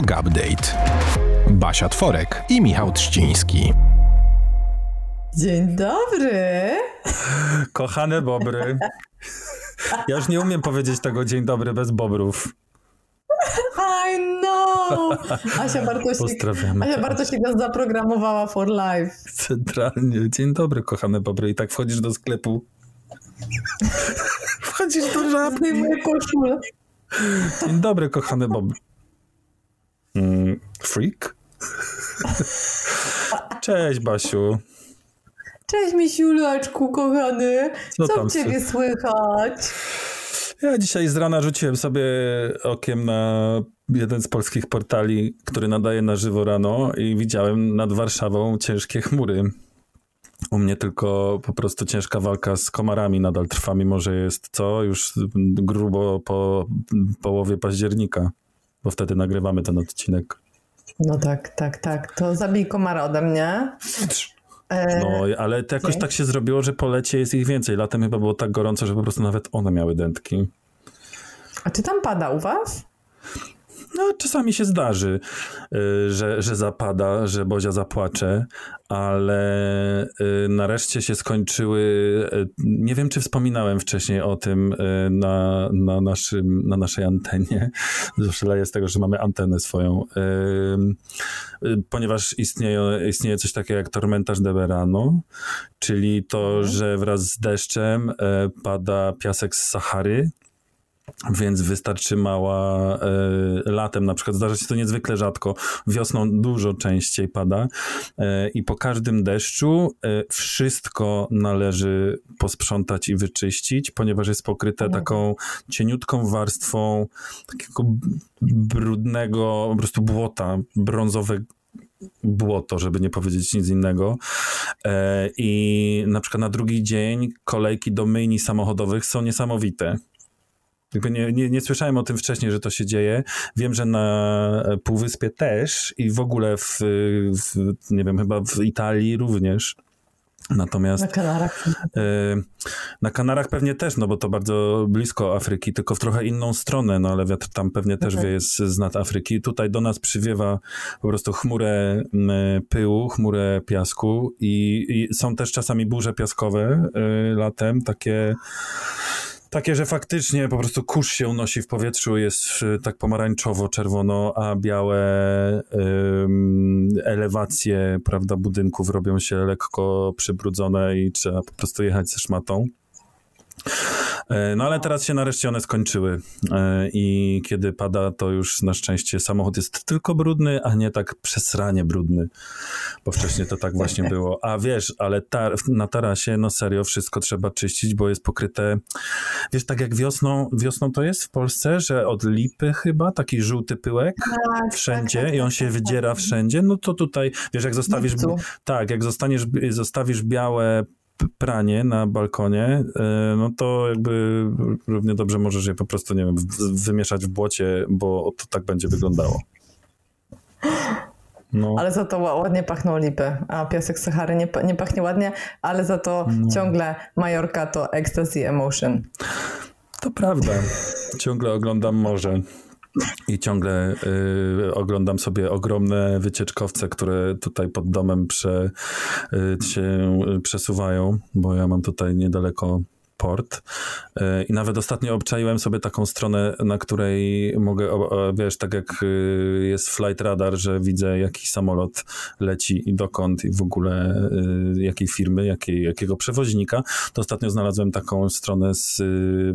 Yoga Update. Basia Tworek i Michał Trzciński. Dzień dobry. Kochane bobry. Ja już nie umiem powiedzieć tego dzień dobry bez bobrów. I know! Asia Bartosik, Pozdrawiamy. Asia Bartosik nas zaprogramowała for life. Centralnie. Dzień dobry, kochane bobry. I tak wchodzisz do sklepu. Wchodzisz do żabki. Zdejmuję koszulę. Dzień dobry, kochany bobr. Mm, freak? Cześć, Basiu. Cześć misiuleczku, kochany. Co Co, tam w ciebie słychać? Ja dzisiaj z rana rzuciłem sobie okiem na jeden z polskich portali, który nadaje na żywo rano i widziałem nad Warszawą ciężkie chmury. U mnie tylko po prostu ciężka walka z komarami nadal trwa, mimo że jest co? Już grubo po połowie października, bo wtedy nagrywamy ten odcinek. No tak, tak, tak. To zabij komara ode mnie. E, No, ale to jakoś tak się zrobiło, że po lecie jest ich więcej. Latem chyba było tak gorąco, że po prostu nawet one miały dętki. A czy tam pada u was? No, czasami się zdarzy, y, że, że zapada, że Bozia zapłacze, ale y, nareszcie się skończyły. y, Nie wiem, czy wspominałem wcześniej o tym na, na, naszym, na naszej antenie. Zawsze leję z tego, że mamy antenę swoją. Ponieważ istnieje, istnieje coś takiego jak tormentarz de verano, czyli to, że wraz z deszczem pada piasek z Sahary. Więc wystarczy mała e, latem, na przykład zdarza się to niezwykle rzadko, wiosną dużo częściej pada e, i po każdym deszczu e, wszystko należy posprzątać i wyczyścić, ponieważ jest pokryte Mhm. taką cieniutką warstwą takiego brudnego po prostu błota, brązowe błoto, żeby nie powiedzieć nic innego. I na przykład na drugi dzień kolejki do myjni samochodowych są niesamowite. Jakby nie, nie, nie słyszałem o tym wcześniej, że to się dzieje. Wiem, że na Półwyspie też i w ogóle w, w nie wiem, chyba w Italii również. Natomiast Na Kanarach. e, na Kanarach pewnie też, no bo to bardzo blisko Afryki, tylko w trochę inną stronę, no ale wiatr tam pewnie też Mhm. wieje z, z nad Afryki. Tutaj do nas przywiewa po prostu chmurę pyłu, chmurę piasku i, i są też czasami burze piaskowe y, latem, takie takie, że faktycznie po prostu kurz się unosi w powietrzu, jest y, tak pomarańczowo-czerwono, a białe elewacje, prawda, budynków robią się lekko przybrudzone i trzeba po prostu jechać ze szmatą. E, No ale teraz się nareszcie one skończyły. E, i kiedy pada, to już na szczęście samochód jest tylko brudny, a nie tak przesranie brudny, bo wcześniej to tak właśnie było. A wiesz, ale tar na tarasie, no serio, wszystko trzeba czyścić, bo jest pokryte, wiesz, tak jak wiosną, wiosną to jest w Polsce, że od lipy chyba, taki żółty pyłek Tak, wszędzie tak, i on tak, się tak, wydziera tak. wszędzie, no to tutaj, wiesz, jak zostawisz, tak, jak zostaniesz, zostawisz białe pranie na balkonie, y, no to jakby równie dobrze możesz je po prostu, nie wiem, wymieszać w błocie, bo to tak będzie wyglądało. No, Ale za to ła- ładnie pachną lipy, a piasek Sahary nie, nie pachnie ładnie, ale za to No. ciągle Majorka to ecstasy emotion. to prawda. Ciągle oglądam morze. I ciągle y, oglądam sobie ogromne wycieczkowce, które tutaj pod domem prze, y, się przesuwają, bo ja mam tutaj niedaleko port. Y, I nawet ostatnio obczaiłem sobie taką stronę, na której mogę, wiesz, tak jak y, jest flight radar, że widzę jaki samolot leci i dokąd i w ogóle y, jakiej firmy, jakiej, jakiego przewoźnika. To ostatnio znalazłem taką stronę z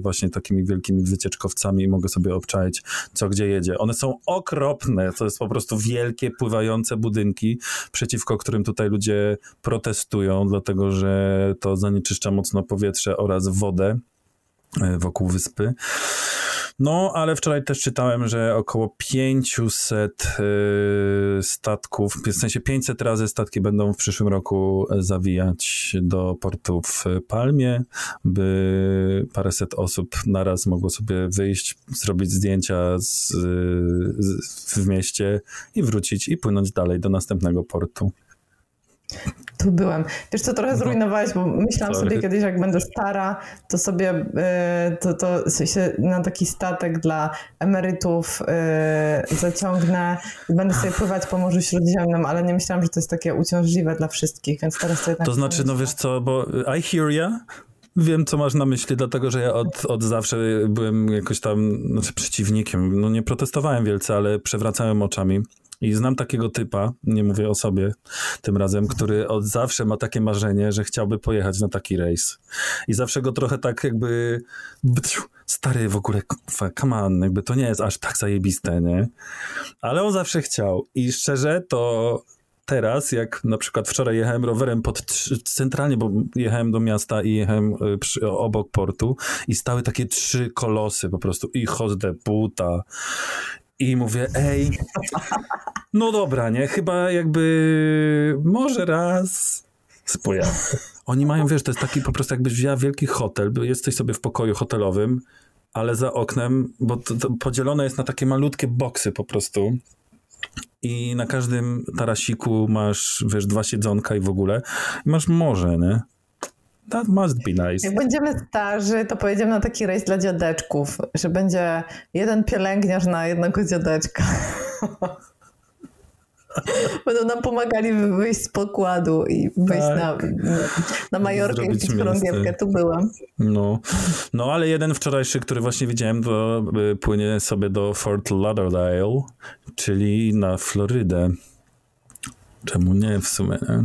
właśnie takimi wielkimi wycieczkowcami i mogę sobie obczaić, co gdzie jedzie. One są okropne, to jest po prostu wielkie, pływające budynki, przeciwko którym tutaj ludzie protestują, dlatego że to zanieczyszcza mocno powietrze oraz wodę e, wokół wyspy. No, ale wczoraj też czytałem, że około 500 y, statków, w sensie 500 razy statki będą w przyszłym roku zawijać do portu w Palmie, by paręset osób naraz mogło sobie wyjść, zrobić zdjęcia z, z, w mieście i wrócić i płynąć dalej do następnego portu. Tu byłem. Wiesz co, trochę zrujnowałeś, bo myślałam Sorry. sobie kiedyś, jak będę stara, to sobie y, to, to się na taki statek dla emerytów y, zaciągnę i będę sobie pływać po Morzu Śródziemnym, ale nie myślałam, że to jest takie uciążliwe dla wszystkich, więc teraz to jednak... To znaczy, no wiesz co, bo I hear ya. Wiem, co masz na myśli, dlatego że ja od, od zawsze byłem jakoś tam, znaczy przeciwnikiem. No nie protestowałem wielce, ale przewracałem oczami. I znam takiego typa, nie mówię o sobie tym razem, który od zawsze ma takie marzenie, że chciałby pojechać na taki rejs. I zawsze go trochę tak jakby stary w ogóle, come on, jakby to nie jest aż tak zajebiste, nie? Ale on zawsze chciał. I szczerze to teraz, jak na przykład wczoraj jechałem rowerem pod centralnie, bo jechałem do miasta i jechałem y, przy, obok portu i stały takie trzy kolosy po prostu i chodź puta. I mówię, ej, no dobra, nie? Chyba jakby może raz pojadę. Oni mają, wiesz, to jest taki po prostu jakbyś wzięła wielki hotel, jesteś sobie w pokoju hotelowym, ale za oknem, bo to, to podzielone jest na takie malutkie boksy po prostu i na każdym tarasiku masz, wiesz, dwa siedzonka i w ogóle. I masz morze, nie? That must be nice. Jak będziemy starzy, to pojedziemy na taki rejs dla dziadeczków, że będzie jeden pielęgniarz na jednego dziadeczka. Będą nam pomagali wyjść z pokładu i wyjść Tak. na, na Majorkę i Zrobić pić mięsne. chorągiewkę. Tu byłam. No. no, ale jeden wczorajszy, który właśnie widziałem, to y, płynie sobie do Fort Lauderdale, czyli na Florydę. Czemu nie w sumie, nie?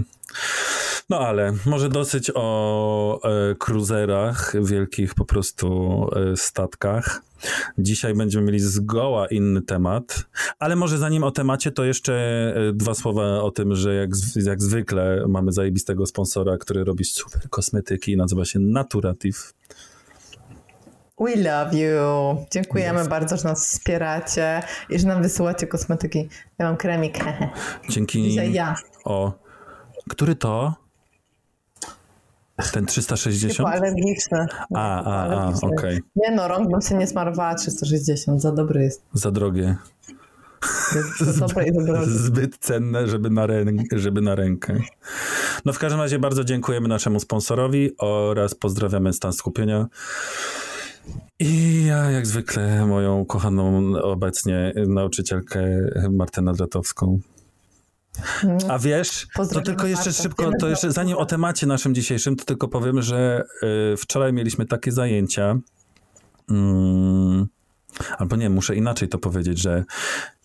No ale może dosyć o e, kruzerach, wielkich po prostu e, statkach. Dzisiaj będziemy mieli zgoła inny temat, ale może zanim o temacie, to jeszcze e, dwa słowa o tym, że jak, jak zwykle mamy zajebistego sponsora, który robi super kosmetyki, nazywa się Naturative. We love you. Dziękujemy bardzo, że nas wspieracie i że nam wysyłacie kosmetyki. Ja mam kremik. Dzięki... Dzisiaj ja. O, który to? Ten 360? Hipoalergiczny. A, a, a, okej. Nie no, rąk bym się nie smarowała 360. Za dobry jest. Za drogie. Drogi. Zbyt cenne, żeby na, żeby na rękę. No w każdym razie bardzo dziękujemy naszemu sponsorowi oraz pozdrawiamy stan skupienia. I ja jak zwykle moją kochaną obecnie nauczycielkę Martynę Dratowską. A wiesz, to tylko jeszcze szybko, to jeszcze zanim o temacie naszym dzisiejszym, to tylko powiem, że y, wczoraj mieliśmy takie zajęcia, mm, albo nie, muszę inaczej to powiedzieć, że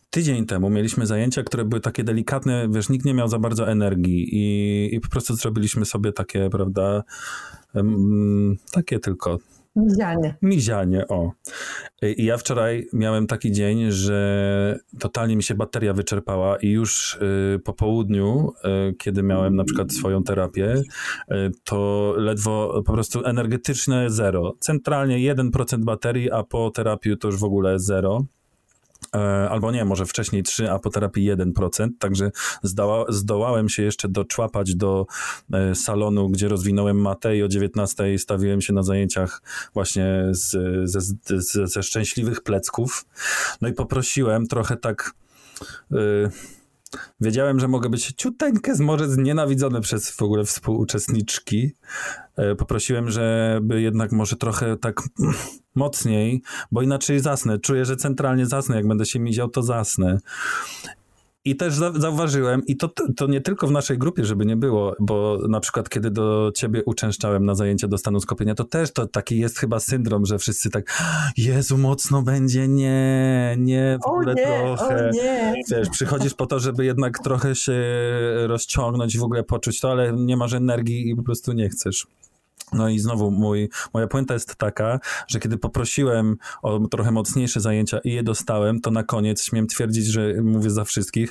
tydzień temu mieliśmy zajęcia, które były takie delikatne, wiesz, nikt nie miał za bardzo energii i, i po prostu zrobiliśmy sobie takie, prawda, takie tylko Mizianie. Mizianie, o. I ja wczoraj miałem taki dzień, że totalnie mi się bateria wyczerpała i już y, po południu, y, kiedy miałem na przykład swoją terapię, y, to ledwo po prostu energetyczne zero. Centralnie 1% baterii, a po terapii to już w ogóle zero. E, Albo nie, może wcześniej 3, a po terapii 1%. Także zdoła, zdołałem się jeszcze doczłapać do e, salonu, gdzie rozwinąłem matę i o 19 stawiłem się na zajęciach właśnie z, ze, ze, ze szczęśliwych plecków. No i poprosiłem trochę tak. y, Wiedziałem, że mogę być ciuteńkę, może znienawidzony przez w ogóle współuczestniczki. E, Poprosiłem, żeby jednak może trochę tak mocniej, bo inaczej zasnę. Czuję, że centralnie zasnę. Jak będę się miział, to zasnę. I też za- zauważyłem, i to, to nie tylko w naszej grupie, żeby nie było, bo na przykład kiedy do ciebie uczęszczałem na zajęcia do stanu skupienia, to też to taki jest chyba syndrom, że wszyscy tak Jezu, mocno będzie, nie, nie, w O ogóle nie, trochę. o nie. Wiesz, przychodzisz po to, żeby jednak trochę się rozciągnąć w ogóle poczuć to, ale nie masz energii i po prostu nie chcesz. No i znowu mój, moja puenta jest taka, że kiedy poprosiłem o trochę mocniejsze zajęcia i je dostałem, to na koniec śmiem twierdzić, że mówię za wszystkich,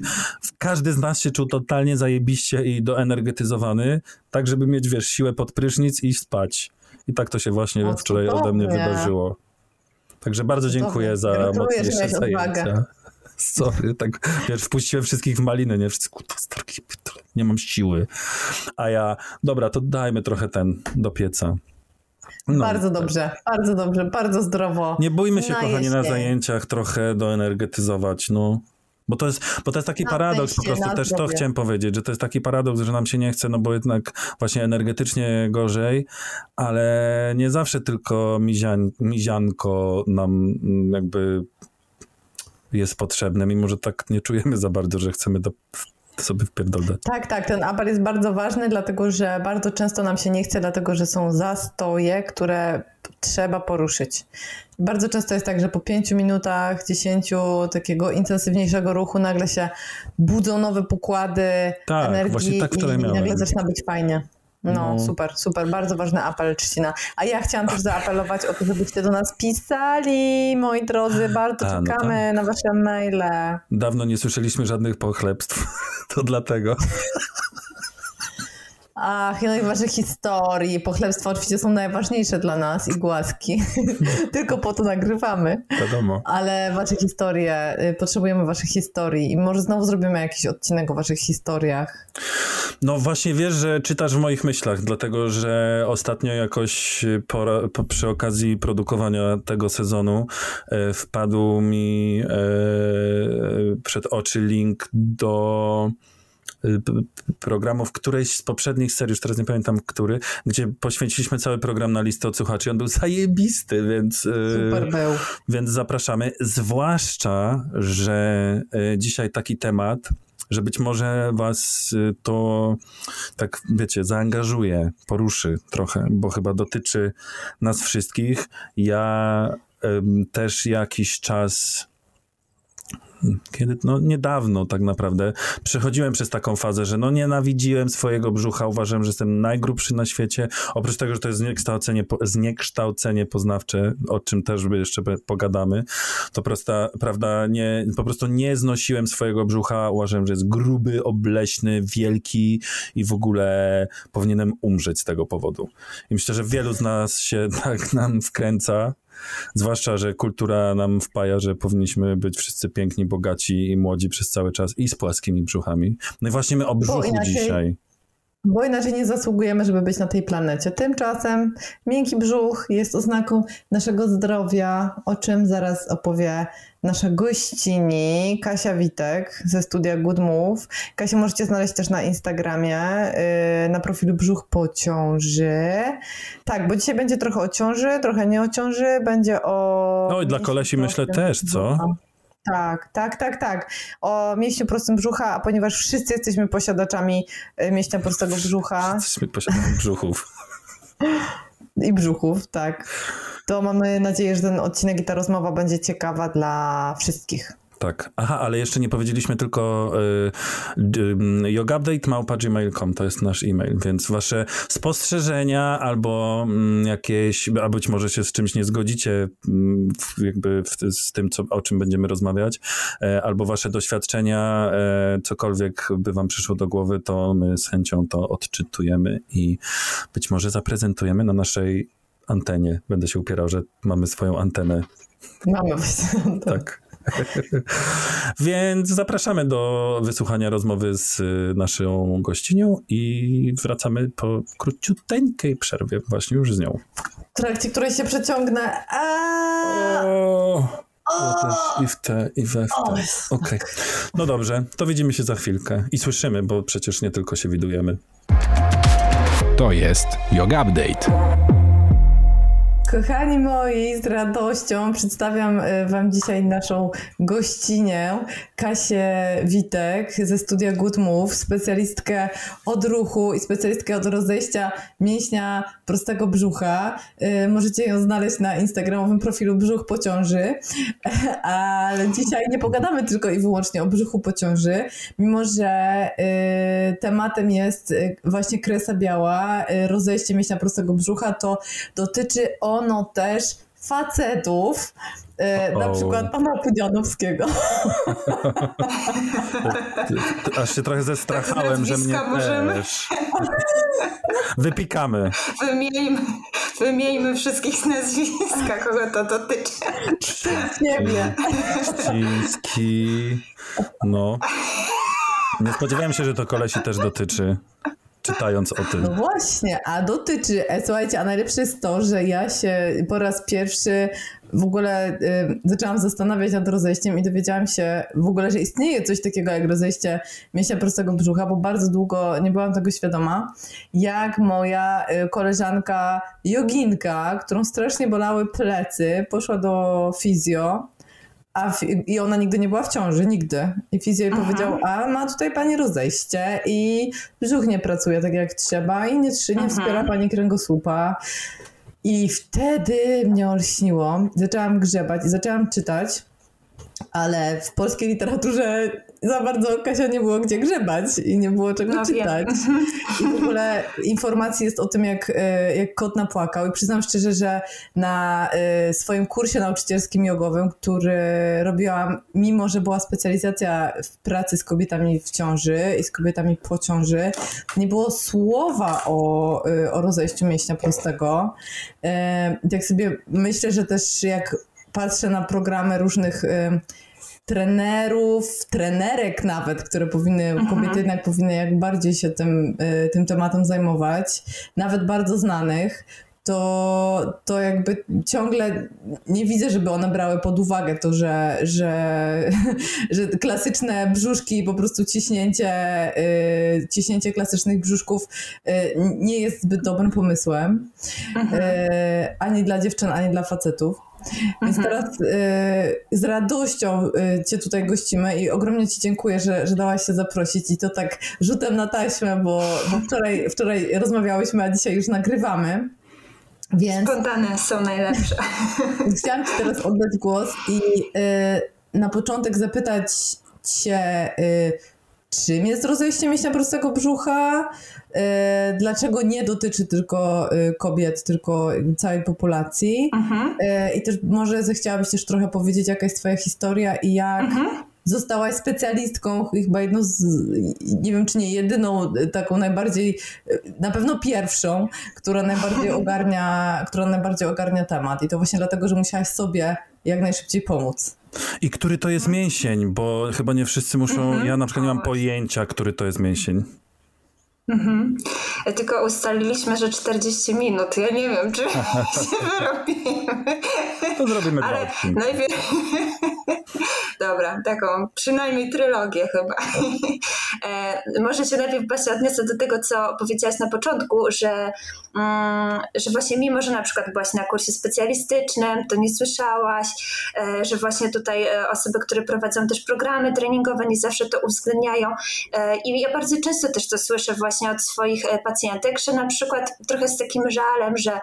każdy z nas się czuł totalnie zajebiście i doenergetyzowany, tak żeby mieć, wiesz, siłę pod prysznic i spać. I tak to się właśnie wczoraj ode mnie wydarzyło. Także bardzo dziękuję za Gratuluję, mocniejsze miałeś odwagę. Sorry, tak, wiesz, wpuściłem wszystkich w maliny, nie? Wszyscy, kurwa, starki, nie mam siły. A ja, dobra, to dajmy trochę ten do pieca. No, bardzo tak. dobrze, bardzo dobrze, bardzo zdrowo. Nie bójmy się, kochani, na Najeść się. zajęciach trochę doenergetyzować, no. Bo to jest, bo to jest taki Na paradoks po prostu, na też to zdrowie. chciałem powiedzieć, że to jest taki paradoks, że nam się nie chce, no bo jednak właśnie energetycznie gorzej, ale nie zawsze tylko mizian, mizianko nam mm, jakby jest potrzebne, mimo że tak nie czujemy za bardzo, że chcemy to w- sobie wpierdolać. Tak, tak, ten apel jest bardzo ważny, dlatego że bardzo często nam się nie chce, dlatego że są zastoje, które trzeba poruszyć. Bardzo często jest tak, że po pięciu minutach, dziesięciu takiego intensywniejszego ruchu nagle się budzą nowe pokłady Tak, energii tak i, i nagle zaczyna być fajnie. No, No. super, super, bardzo ważny apel, Trzcina. A ja chciałam też zaapelować o to, żebyście do nas pisali, moi drodzy, bardzo A, no czekamy na wasze maile. Dawno nie słyszeliśmy żadnych pochlebstw, to dlatego. Ach, i wasze historii. Pochlebstwa oczywiście są najważniejsze dla nas i głaski. Tylko po to nagrywamy. Wiadomo. Ale wasze historie, y, potrzebujemy waszych historii i może znowu zrobimy jakiś odcinek o waszych historiach. No właśnie wiesz, że czytasz w moich myślach, dlatego że ostatnio jakoś po, po, przy okazji produkowania tego sezonu e, wpadł mi e, przed oczy link do e, p- p- programów którejś z poprzednich serii, już teraz nie pamiętam który, gdzie poświęciliśmy cały program na listę odsłuchaczy on był zajebisty, więc... e, Super był. więc zapraszamy, zwłaszcza, że e, dzisiaj taki temat, że być może was to tak, wiecie, zaangażuje, poruszy trochę, bo chyba dotyczy nas wszystkich. Ja też jakiś czas kiedy, no niedawno tak naprawdę, przechodziłem przez taką fazę, że no nienawidziłem swojego brzucha, uważałem, że jestem najgrubszy na świecie, oprócz tego, że to jest zniekształcenie, zniekształcenie poznawcze, o czym też jeszcze pogadamy, to prosta, prawda, nie, po prostu nie znosiłem swojego brzucha, uważałem, że jest gruby, obleśny, wielki i w ogóle powinienem umrzeć z tego powodu. I myślę, że wielu z nas się tak nam wkręca, Zwłaszcza, że kultura nam wpaja, że powinniśmy być wszyscy piękni, bogaci i młodzi przez cały czas i z płaskimi brzuchami. No i właśnie my o brzuchu inaczej- dzisiaj. Bo inaczej nie zasługujemy, żeby być na tej planecie. Tymczasem miękki brzuch jest oznaką naszego zdrowia, o czym zaraz opowie nasza gościni Kasia Witek ze studia Good Move. Kasię możecie znaleźć też na Instagramie, yy, na profilu Brzuch po ciąży. Tak, bo dzisiaj będzie trochę o ciąży, trochę nie o ciąży, będzie o... No i dla kolesi myślę też, co? Tak, tak, tak, tak. O mięśniu prostym brzucha, a ponieważ wszyscy jesteśmy posiadaczami y, mięśnia prostego brzucha Jesteśmy posiadamy brzuchów. i brzuchów, tak, to mamy nadzieję, że ten odcinek i ta rozmowa będzie ciekawa dla wszystkich. Tak. Aha, ale jeszcze nie powiedzieliśmy tylko y, y, to jest nasz e-mail, więc wasze spostrzeżenia albo mm, jakieś, a być może się z czymś nie zgodzicie mm, w, jakby w, z tym, co, o czym będziemy rozmawiać, e, albo wasze doświadczenia, e, cokolwiek by wam przyszło do głowy, to my z chęcią to odczytujemy i być może zaprezentujemy na naszej antenie. Będę się upierał, że mamy swoją antenę. Mamy właśnie. Tak. Więc zapraszamy do wysłuchania rozmowy z y, naszą gościnią i wracamy po króciuteńkiej przerwie właśnie już z nią. W trakcie której się przeciągnę. O, ja też i w te, i we w te. Okej. No dobrze, to widzimy się za chwilkę i słyszymy, bo przecież nie tylko się widujemy. To jest Yoga Update. Kochani moi, z radością przedstawiam y, Wam dzisiaj naszą gościnę, Kasię Witek ze studia Good Move, specjalistkę od ruchu i specjalistkę od rozejścia mięśnia prostego brzucha. Y, Możecie ją znaleźć na instagramowym profilu Brzuch po ciąży, ale dzisiaj nie pogadamy tylko i wyłącznie o brzuchu po ciąży, mimo że y, tematem jest y, właśnie kresa biała, rozejście mięśnia prostego brzucha, to dotyczy ono też facetów, y, na przykład pana Pudzianowskiego. Aż się trochę zestrachałem, że mnie nazwiska możemy? też. Wypikamy. Wymieńmy, wymieńmy wszystkich z nazwiska, kogo to dotyczy. Ciebie. Ściński. No. Nie spodziewałem się, że to kolesi też dotyczy. Czytając o tym. No właśnie, a dotyczy, e, słuchajcie, a najlepsze jest to, że ja się po raz pierwszy w ogóle y, zaczęłam zastanawiać nad rozejściem i dowiedziałam się w ogóle, że istnieje coś takiego jak rozejście mięśnia prostego brzucha, bo bardzo długo nie byłam tego świadoma, jak moja y, koleżanka joginka, którą strasznie bolały plecy, poszła do fizjo a I ona nigdy nie była w ciąży, nigdy. I fizjo jej powiedział, a ma tutaj pani rozejście i brzuch nie pracuje tak jak trzeba i nie, nie wspiera pani kręgosłupa. I wtedy mnie olśniło. Zaczęłam grzebać i zaczęłam czytać, ale w polskiej literaturze za bardzo Kasia nie było gdzie grzebać i nie było czego no, czytać. Wiem. I w ogóle informacji jest o tym, jak, e, jak kot napłakał. I przyznam szczerze, że na e, swoim kursie nauczycielskim jogowym, który robiłam, mimo że była specjalizacja w pracy z kobietami w ciąży i z kobietami po ciąży, nie było słowa o, e, o rozejściu mięśnia prostego. Jak sobie myślę, że też jak patrzę na programy różnych trenerów, trenerek nawet, które powinny, mhm. kobiety jednak powinny jak bardziej się tym, y, tym tematem zajmować, nawet bardzo znanych, to, to jakby ciągle nie widzę, żeby one brały pod uwagę to, że, że, że klasyczne brzuszki, po prostu ciśnięcie, yy, ciśnięcie klasycznych brzuszków yy, nie jest zbyt dobrym pomysłem. Yy, ani dla dziewczyn, ani dla facetów. Więc mhm. teraz y, z radością y, Cię tutaj gościmy i ogromnie Ci dziękuję, że, że dałaś się zaprosić i to tak rzutem na taśmę, bo, bo wczoraj, wczoraj rozmawiałyśmy, a dzisiaj już nagrywamy. Więc Spontane są najlepsze. Chciałam Ci teraz oddać głos i y, na początek zapytać Cię, y, czym jest rozejście mięśnia prostego brzucha? Y, dlaczego nie dotyczy tylko y, kobiet, tylko całej populacji? Mhm. Y, I też może zechciałabyś też trochę powiedzieć, jaka jest Twoja historia i jak. Mhm zostałaś specjalistką, chyba jedną z, nie wiem czy nie jedyną, taką najbardziej, na pewno pierwszą, która najbardziej ogarnia, która najbardziej ogarnia temat. I to właśnie dlatego, że musiałaś sobie jak najszybciej pomóc. I który to jest mięsień, bo chyba nie wszyscy muszą, mhm. ja na przykład nie mam pojęcia, który to jest mięsień. Mhm. Tylko ustaliliśmy, że 40 minut. Ja nie wiem, czy się wyrobimy. To zrobimy Ale najpierw... Dobra, taką przynajmniej trylogię chyba. e, może się najpierw właśnie odniosę do tego, co powiedziałaś na początku, że, że właśnie mimo, że na przykład byłaś na kursie specjalistycznym, to nie słyszałaś, e, że właśnie tutaj e, osoby, które prowadzą też programy treningowe, nie zawsze to uwzględniają. E, I ja bardzo często też to słyszę właśnie od swoich pacjentek, że na przykład trochę z takim żalem, że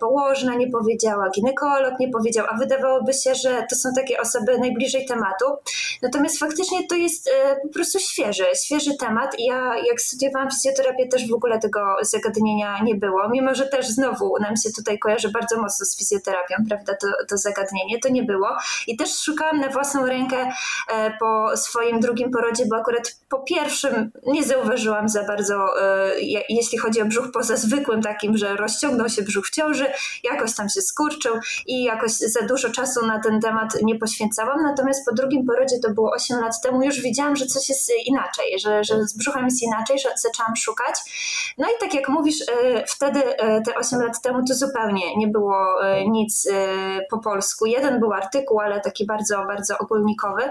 położna nie powiedziała, ginekolog nie powiedział, a wydawałoby się, że to są takie osoby najbliżej tematu. Natomiast faktycznie to jest po prostu świeży, świeży temat. Ja jak studiowałam fizjoterapię też w ogóle tego zagadnienia nie było, mimo że też znowu nam się tutaj kojarzy bardzo mocno z fizjoterapią, prawda, to, to zagadnienie, to nie było. I też szukałam na własną rękę po swoim drugim porodzie, bo akurat po pierwszym nie zauważyłam za bardzo jeśli chodzi o brzuch poza zwykłym takim, że rozciągnął się brzuch w ciąży, jakoś tam się skurczył i jakoś za dużo czasu na ten temat nie poświęcałam. Natomiast po drugim porodzie, to było 8 lat temu, już widziałam, że coś jest inaczej, że, że z brzuchem jest inaczej, że zaczęłam szukać. No i tak jak mówisz, e, wtedy e, te 8 lat temu to zupełnie nie było e, nic po polsku. Jeden był artykuł, ale taki bardzo, bardzo ogólnikowy.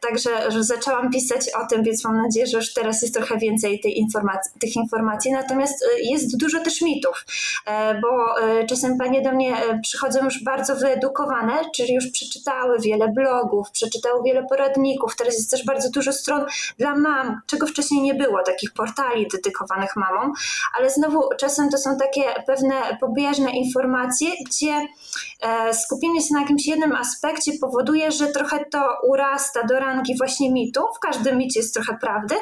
Także że zaczęłam pisać o tym, więc mam nadzieję, że już teraz jest trochę więcej tej informacji tych informacji, natomiast jest dużo też mitów, e, bo czasem panie do mnie e, przychodzą już bardzo wyedukowane, czyli już przeczytały wiele blogów, przeczytały wiele poradników, teraz jest też bardzo dużo stron dla mam, czego wcześniej nie było, takich portali dedykowanych mamom, ale znowu czasem to są takie pewne pobieżne informacje, gdzie e, skupienie się na jakimś jednym aspekcie powoduje, że trochę to urasta do rangi właśnie mitu. W każdym micie jest trochę prawdy,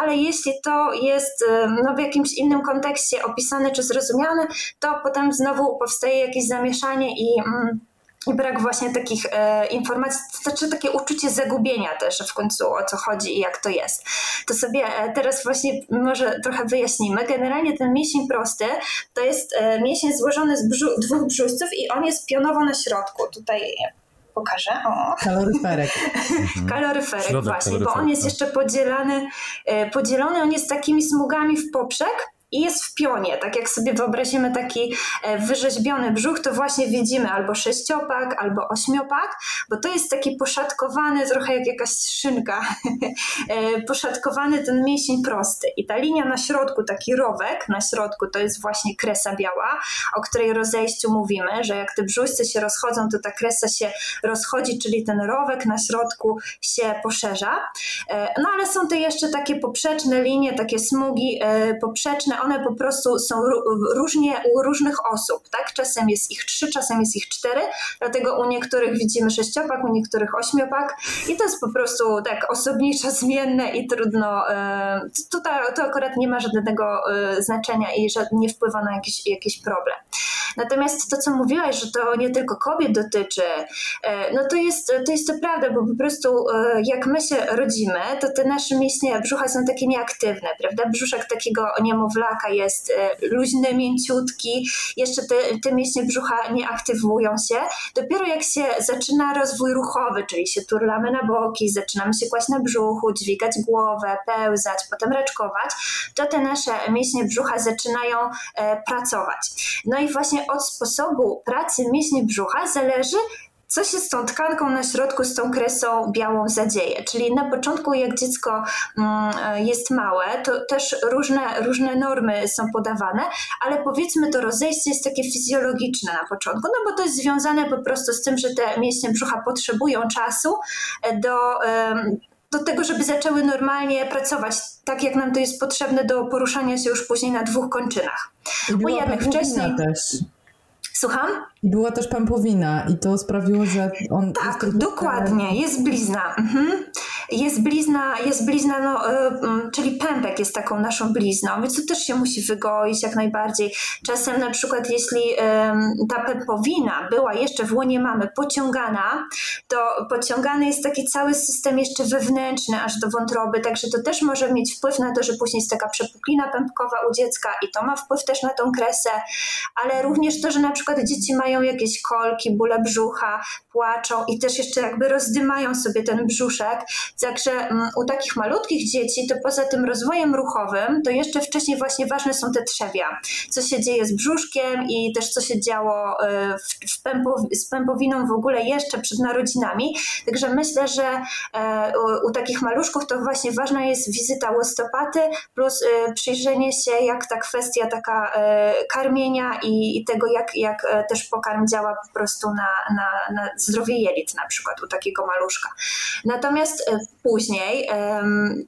ale jeśli to jest jest no, w jakimś innym kontekście opisane czy zrozumiane, to potem znowu powstaje jakieś zamieszanie i. Mm, brak właśnie takich e, informacji, to znaczy takie uczucie zagubienia też w końcu o co chodzi i jak to jest. To sobie e, teraz właśnie może trochę wyjaśnimy. Generalnie ten mięsień prosty to jest e, mięsień złożony z brzu dwóch brzuszców i on jest pionowo na środku. Tutaj pokażę. O. Kaloryferek. Kaloryferek Środek właśnie, bo on jest jeszcze podzielany, e, podzielony, on jest takimi smugami w poprzek i jest w pionie. Tak jak sobie wyobrazimy taki e, wyrzeźbiony brzuch, to właśnie widzimy albo sześciopak, albo ośmiopak, bo to jest taki poszatkowany, trochę jak jakaś szynka, e, poszatkowany ten mięsień prosty. I ta linia na środku, taki rowek na środku, to jest właśnie kresa biała, o której rozejściu mówimy, że jak te brzuszce się rozchodzą, to ta kresa się rozchodzi, czyli ten rowek na środku się poszerza. E, No ale są to jeszcze takie poprzeczne linie, takie smugi poprzeczne, one po prostu są ró- różnie u różnych osób, tak? Czasem jest ich trzy, czasem jest ich cztery, dlatego u niektórych widzimy sześciopak, u niektórych ośmiopak i to jest po prostu tak osobniczo zmienne i trudno, e, tutaj to akurat nie ma żadnego e, znaczenia i nie wpływa na jakiś, jakiś problem. Natomiast to, co mówiłaś, że to nie tylko kobiet dotyczy, e, no to jest, to jest to prawda, bo po prostu jak my się rodzimy, to te nasze mięśnie brzucha są takie nieaktywne, prawda? Brzuszek takiego niemowlaka jest e, luźny, mięciutki, jeszcze te, te mięśnie brzucha nie aktywują się. Dopiero jak się zaczyna rozwój ruchowy, czyli się turlamy na boki, zaczynamy się kłaść na brzuchu, dźwigać głowę, pełzać, potem raczkować, to te nasze mięśnie brzucha zaczynają e, pracować. No i właśnie od sposobu pracy mięśni brzucha zależy, co się z tą tkanką na środku, z tą kresą białą zadzieje. Czyli na początku, jak dziecko mm, jest małe, to też różne, różne normy są podawane, ale powiedzmy to rozejście jest takie fizjologiczne na początku, no bo to jest związane po prostu z tym, że te mięśnie brzucha potrzebują czasu e, do. do tego, żeby zaczęły normalnie pracować, tak jak nam to jest potrzebne do poruszania się już później na dwóch kończynach. Była jednych wcześniej- też. Słucham? I była też pępowina i to sprawiło, że on... Tak, dokładnie, jest blizna. Mhm. Jest blizna, jest blizna, no, y, mm, czyli pępek jest taką naszą blizną, więc to też się musi wygoić jak najbardziej. Czasem na przykład jeśli ta pępowina była jeszcze w łonie mamy pociągana, to pociągany jest taki cały system jeszcze wewnętrzny aż do wątroby, także to też może mieć wpływ na to, że później jest taka przepuklina pępkowa u dziecka i to ma wpływ też na tą kresę, ale również to, że na przykład dzieci mają jakieś kolki, bóle brzucha, płaczą i też jeszcze jakby rozdymają sobie ten brzuszek. Także mm, u takich malutkich dzieci, to poza tym rozwojem ruchowym, to jeszcze wcześniej właśnie ważne są te trzewia. Co się dzieje z brzuszkiem i też co się działo y, w, w pępow- z pępowiną w ogóle jeszcze przed narodzinami. Także myślę, że e, u, u takich maluszków to właśnie ważna jest wizyta u osteopaty plus y, przyjrzenie się, jak ta kwestia taka e, karmienia i, i tego, jak, jak e, też pokarm działa po prostu na, na, na zdrowie jelit na przykład u takiego maluszka. Natomiast e, później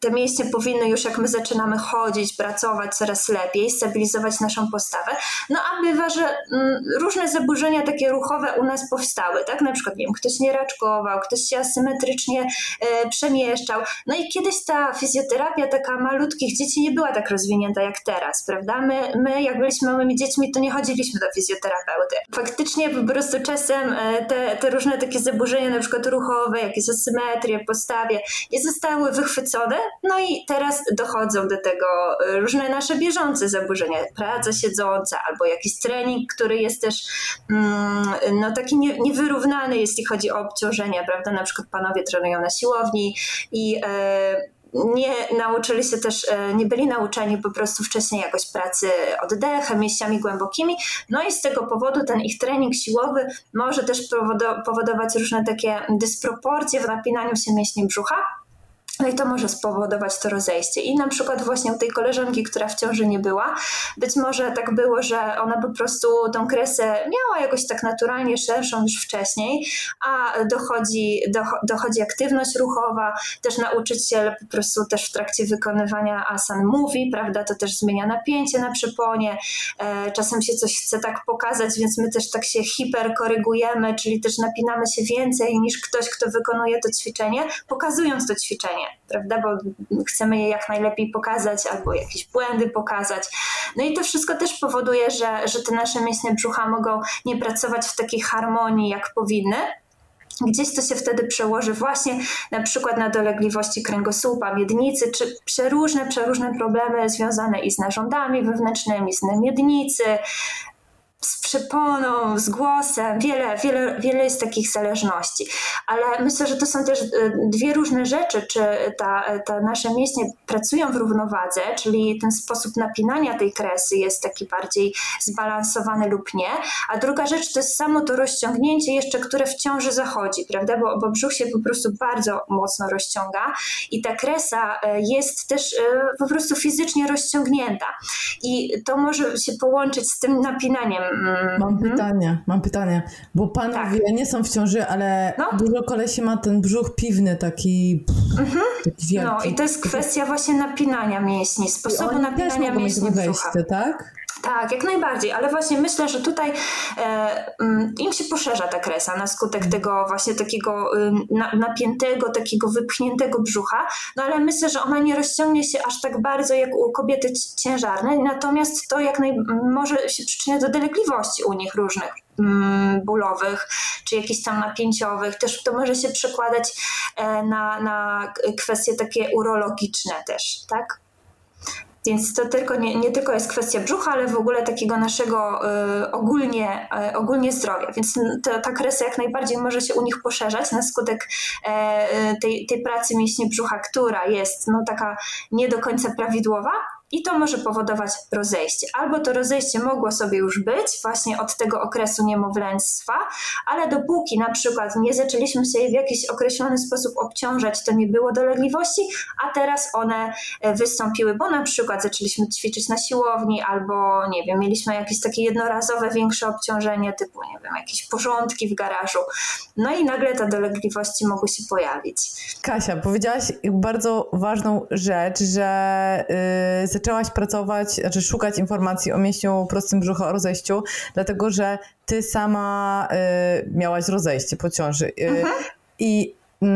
te mięśnie powinny już jak my zaczynamy chodzić, pracować coraz lepiej, stabilizować naszą postawę. No a bywa, że mm, różne zaburzenia takie ruchowe u nas powstały, tak? Na przykład, nie wiem, ktoś nie raczkował, ktoś się asymetrycznie e, przemieszczał. No i kiedyś ta fizjoterapia taka malutkich dzieci nie była tak rozwinięta jak teraz, prawda? My, my jak byliśmy małymi dziećmi, to nie chodziliśmy do fizjoterapeuty. Faktycznie po prostu czasem e, te, te różne takie zaburzenia, na przykład ruchowe, jakieś asymetrie postawie, nie zostały wychwycone, no i teraz dochodzą do tego e, różne nasze bieżące zaburzenia, praca siedząca albo jakiś trening, który jest też mm, no, taki nie, niewyrównany, jeśli chodzi o obciążenia, prawda? Na przykład panowie trenują na siłowni i e, nie nauczyli się też, e, nie byli nauczeni po prostu wcześniej jakoś pracy oddechem, mięśniami głębokimi, no i z tego powodu ten ich trening siłowy może też powodo- powodować różne takie dysproporcje w napinaniu się mięśni brzucha, no i to może spowodować to rozejście. I na przykład właśnie u tej koleżanki, która w ciąży nie była, być może tak było, że ona po prostu tą kresę miała jakoś tak naturalnie szerszą już wcześniej, a dochodzi, docho- dochodzi aktywność ruchowa, też nauczyciel po prostu też w trakcie wykonywania asan mówi, prawda, to też zmienia napięcie na przyponie, e, czasem się coś chce tak pokazać, więc my też tak się hiperkorygujemy, czyli też napinamy się więcej niż ktoś, kto wykonuje to ćwiczenie, pokazując to ćwiczenie, prawda, bo chcemy je jak najlepiej pokazać albo jakieś błędy pokazać. No i to wszystko też powoduje, że, że te nasze mięśnie brzucha mogą nie pracować w takiej harmonii, jak powinny. Gdzieś to się wtedy przełoży właśnie na przykład na dolegliwości kręgosłupa, miednicy, czy przeróżne, przeróżne problemy związane i z narządami wewnętrznymi, z miednicy, z przeponą, z głosem, wiele, wiele, wiele jest takich zależności. Ale myślę, że to są też dwie różne rzeczy, czy ta, ta nasze mięśnie pracują w równowadze, czyli ten sposób napinania tej kresy jest taki bardziej zbalansowany lub nie, a druga rzecz to jest samo to rozciągnięcie jeszcze, które w ciąży zachodzi, prawda, bo, bo brzuch się po prostu bardzo mocno rozciąga i ta kresa e, jest też e, po prostu fizycznie rozciągnięta i to może się połączyć z tym napinaniem. Mm, mam mhm. pytanie, mam pytanie, bo panowie tak. nie są w ciąży, ale no. dużo kolesi ma ten brzuch piwny taki, mhm. taki wielki. No i to jest kwestia właśnie napinania mięśni, sposobu napinania mięśni brzucha. tak? Tak, jak najbardziej, ale właśnie myślę, że tutaj e, mm, im się poszerza ta kresa na skutek tego właśnie takiego y, na, napiętego, takiego wypchniętego brzucha, no ale myślę, że ona nie rozciągnie się aż tak bardzo jak u kobiety ciężarnej, natomiast to jak naj, może się przyczynia do dolegliwości u nich różnych mm, bólowych, czy jakichś tam napięciowych, też to może się przekładać e, na, na kwestie takie urologiczne też, tak? Więc to tylko nie, nie tylko jest kwestia brzucha, ale w ogóle takiego naszego y, ogólnie, y, ogólnie zdrowia. Więc ta, ta kresja jak najbardziej może się u nich poszerzać na skutek y, tej, tej pracy mięśni brzucha, która jest no, taka nie do końca prawidłowa, i to może powodować rozejście. Albo to rozejście mogło sobie już być właśnie od tego okresu niemowlęctwa, ale dopóki na przykład nie zaczęliśmy się w jakiś określony sposób obciążać, to nie było dolegliwości, a teraz one e, wystąpiły, bo na przykład zaczęliśmy ćwiczyć na siłowni, albo nie wiem, mieliśmy jakieś takie jednorazowe większe obciążenie, typu nie wiem, jakieś porządki w garażu. No i nagle te dolegliwości mogły się pojawić. Kasia, powiedziałaś bardzo ważną rzecz, że yy, zaczęłaś pracować, znaczy szukać informacji o mięśniu prostym brzucha, o rozejściu, dlatego że ty sama y, miałaś rozejście po ciąży. Y, mhm. I y,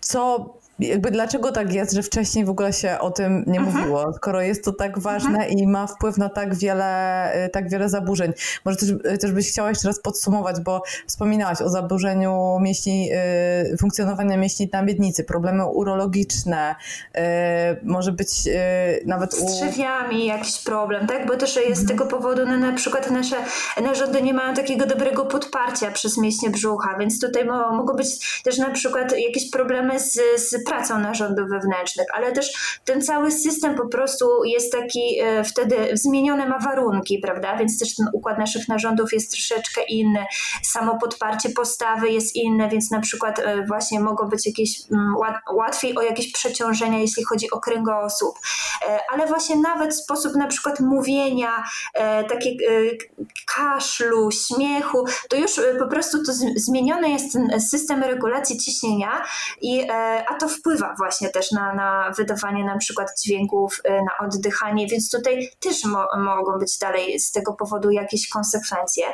co jakby dlaczego tak jest, że wcześniej w ogóle się o tym nie mhm. mówiło, skoro jest to tak ważne mhm. i ma wpływ na tak wiele, y, tak wiele zaburzeń. Może też, y, też byś chciała jeszcze raz podsumować, bo wspominałaś o zaburzeniu mięśni, y, funkcjonowania mięśni na miednicy, problemy urologiczne, może być nawet u... Z trzewiami jakiś problem, tak? Bo też jest z mhm. tego powodu no, na przykład nasze narządy nie mają takiego dobrego podparcia przez mięśnie brzucha, więc tutaj mogą być też na przykład jakieś problemy z, z pracą narządów wewnętrznych, ale też ten cały system po prostu jest taki e, wtedy zmieniony ma warunki, prawda? Więc też ten układ naszych narządów jest troszeczkę inny, samo podparcie postawy jest inne, więc na przykład e, właśnie mogą być jakieś mm, łatwiej o jakieś przeciążenia, jeśli chodzi o kręgosłup, e, ale właśnie nawet sposób na przykład mówienia, takie kaszlu, śmiechu, to już po prostu to zmieniony jest ten system regulacji ciśnienia i a to wpływa właśnie też na, na wydawanie na przykład dźwięków, y, na oddychanie, więc tutaj też mo mogą być dalej z tego powodu jakieś konsekwencje.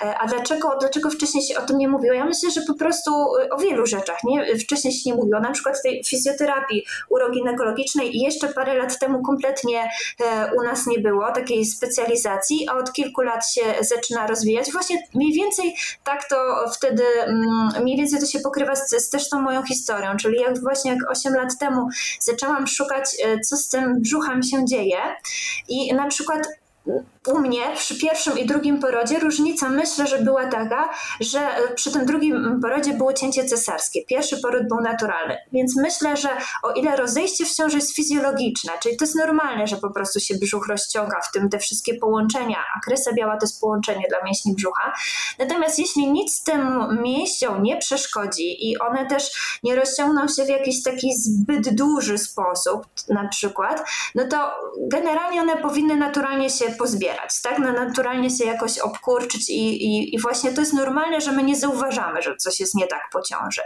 E, a dlaczego, dlaczego wcześniej się o tym nie mówiło? Ja myślę, że po prostu y, o wielu rzeczach nie? wcześniej się nie mówiło, na przykład tej fizjoterapii uroginekologicznej i jeszcze parę lat temu kompletnie e, u nas nie było takiej specjalizacji, a od kilku lat się zaczyna rozwijać. Właśnie mniej więcej tak to wtedy, mm, mniej więcej to się pokrywa z, z też tą moją historią, czyli jak właśnie jak 8 lat temu zaczęłam szukać, e, co z tym brzuchem się dzieje. I na przykład u mnie przy pierwszym i drugim porodzie różnica myślę, że była taka, że e, przy tym drugim porodzie było cięcie cesarskie. Pierwszy poród był naturalny. Więc myślę, że o ile rozejście w ciąży jest fizjologiczne, czyli to jest normalne, że po prostu się brzuch rozciąga, w tym te wszystkie połączenia, a kresa biała to jest połączenie dla mięśni brzucha. Natomiast jeśli nic tym mięśniom nie przeszkodzi i one też nie rozciągną się w jakiś taki zbyt duży sposób, na przykład, no to generalnie one powinny naturalnie się pozbierać, tak? No, naturalnie się jakoś obkurczyć i, i, i właśnie to jest normalne, że my nie zauważamy, że coś jest nie tak po ciąży.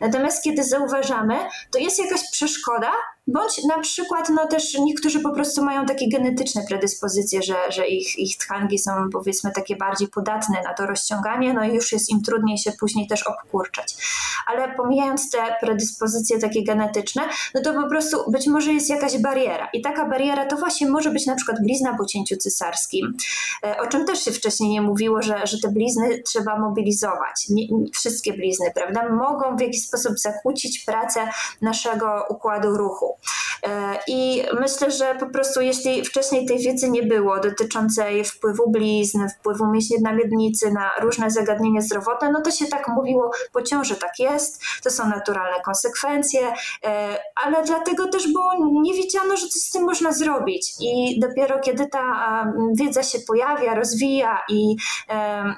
Natomiast kiedy zauważamy, to jest jakaś przeszkoda, Bądź na przykład, no też niektórzy po prostu mają takie genetyczne predyspozycje, że, że ich, ich tkanki są powiedzmy takie bardziej podatne na to rozciąganie, no i już jest im trudniej się później też obkurczać. Ale pomijając te predyspozycje takie genetyczne, no to po prostu być może jest jakaś bariera. I taka bariera to właśnie może być na przykład blizna po cięciu cesarskim, e, o czym też się wcześniej nie mówiło, że, że te blizny trzeba mobilizować. Nie, wszystkie blizny, prawda, mogą w jakiś sposób zakłócić pracę naszego układu ruchu. I myślę, że po prostu jeśli wcześniej tej wiedzy nie było dotyczącej wpływu blizn, wpływu mięśni na miednicy, na różne zagadnienia zdrowotne, no to się tak mówiło, po ciąży tak jest, to są naturalne konsekwencje, ale dlatego też było nie wiedziano, że coś z tym można zrobić. I dopiero kiedy ta wiedza się pojawia, rozwija i,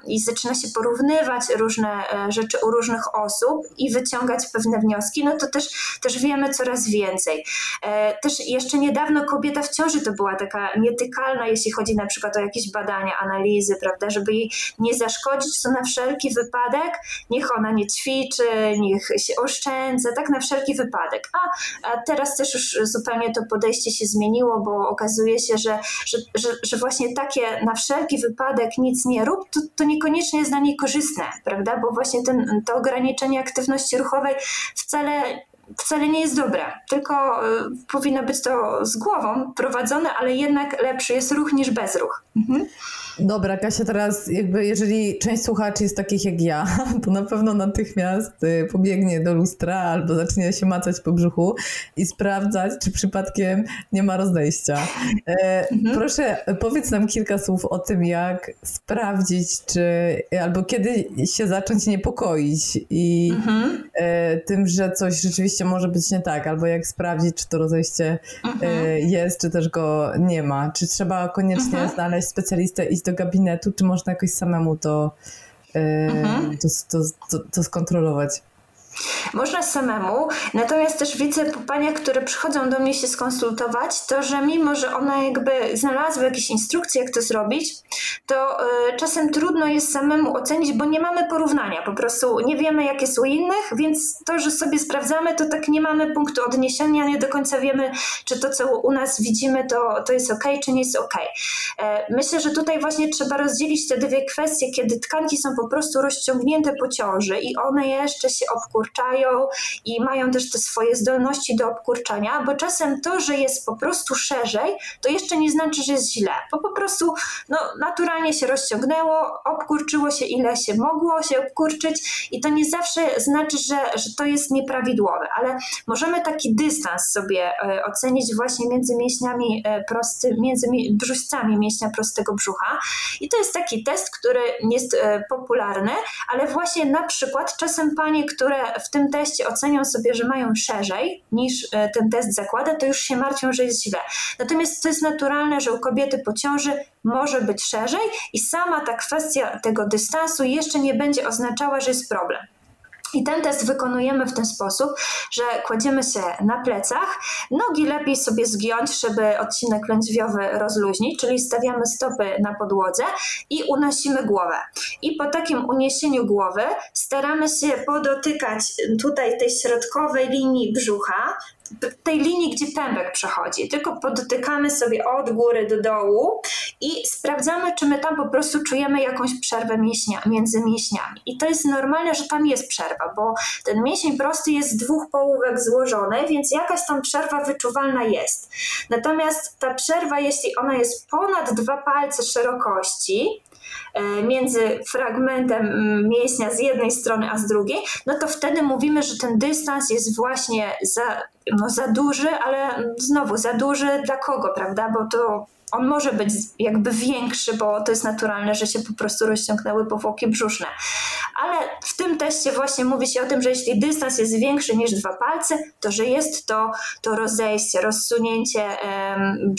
i zaczyna się porównywać różne e, rzeczy u różnych osób i wyciągać pewne wnioski, no to też, też wiemy coraz więcej. E, też jeszcze niedawno kobieta w ciąży to była taka nietykalna, jeśli chodzi na przykład o jakieś badania, analizy, prawda, żeby jej nie zaszkodzić, to na wszelki wypadek niech ona nie ćwiczy, niech się oszczędza, tak na wszelki wypadek. A, a teraz też już zupełnie to podejście się zmieniło, bo okazuje się, że, że, że, że właśnie takie na wszelki wypadek nic nie rób, to, to niekoniecznie jest dla niej korzystne, prawda? Bo właśnie ten, to ograniczenie aktywności ruchowej wcale wcale nie jest dobre, tylko y, powinno być to z głową prowadzone, ale jednak lepszy jest ruch niż bezruch. Mhm. Dobra, Kasia, teraz jakby jeżeli część słuchaczy jest takich jak ja, to na pewno natychmiast y, pobiegnie do lustra albo zacznie się macać po brzuchu i sprawdzać, czy przypadkiem nie ma rozdejścia. E, mhm. Proszę, powiedz nam kilka słów o tym, jak sprawdzić, czy albo kiedy się zacząć niepokoić i mhm. e, tym, że coś rzeczywiście może być nie tak, albo jak sprawdzić, czy to rozejście e, mhm. jest, czy też go nie ma. Czy trzeba koniecznie mhm. znaleźć specjalistę i do gabinetu, czy można jakoś samemu to, yy, mhm. to, to, to, to skontrolować? Można samemu, natomiast też widzę po paniach, które przychodzą do mnie się skonsultować, to że mimo, że one jakby znalazły jakieś instrukcje, jak to zrobić, to y, czasem trudno jest samemu ocenić, bo nie mamy porównania, po prostu nie wiemy, jak jest u innych, więc to, że sobie sprawdzamy, to tak nie mamy punktu odniesienia, nie do końca wiemy, czy to, co u nas widzimy, to, to jest ok, czy nie jest ok. E, myślę, że tutaj właśnie trzeba rozdzielić te dwie kwestie, kiedy tkanki są po prostu rozciągnięte po ciąży i one jeszcze się obkurczają, obkurczają i mają też te swoje zdolności do obkurczania, bo czasem to, że jest po prostu szerzej, to jeszcze nie znaczy, że jest źle, bo po prostu no, naturalnie się rozciągnęło, obkurczyło się ile się mogło się obkurczyć i to nie zawsze znaczy, że, że to jest nieprawidłowe, ale możemy taki dystans sobie e, ocenić właśnie między mięśniami e, prosty, między brzuszcami mięśnia prostego brzucha i to jest taki test, który jest e, popularny, ale właśnie na przykład czasem panie, które w tym teście ocenią sobie, że mają szerzej niż e, ten test zakłada, to już się martwią, że jest źle. Natomiast to jest naturalne, że u kobiety po ciąży może być szerzej i sama ta kwestia tego dystansu jeszcze nie będzie oznaczała, że jest problem. I ten test wykonujemy w ten sposób, że kładziemy się na plecach, nogi lepiej sobie zgiąć, żeby odcinek lędźwiowy rozluźnić, czyli stawiamy stopy na podłodze i unosimy głowę. I po takim uniesieniu głowy staramy się podotykać tutaj tej środkowej linii brzucha, tej linii, gdzie pępek przechodzi, tylko podotykamy sobie od góry do dołu i sprawdzamy, czy my tam po prostu czujemy jakąś przerwę mięśnia, między mięśniami. I to jest normalne, że tam jest przerwa, bo ten mięsień prosty jest z dwóch połówek złożony, więc jakaś tam przerwa wyczuwalna jest. Natomiast ta przerwa, jeśli ona jest ponad dwa palce szerokości, między fragmentem mięśnia z jednej strony a z drugiej, no to wtedy mówimy, że ten dystans jest właśnie za, no za duży, ale znowu za duży dla kogo, prawda? Bo to on może być jakby większy, bo to jest naturalne, że się po prostu rozciągnęły powłoki brzuszne. Ale w tym teście właśnie mówi się o tym, że jeśli dystans jest większy niż dwa palce, to że jest to, to rozejście, rozsunięcie em,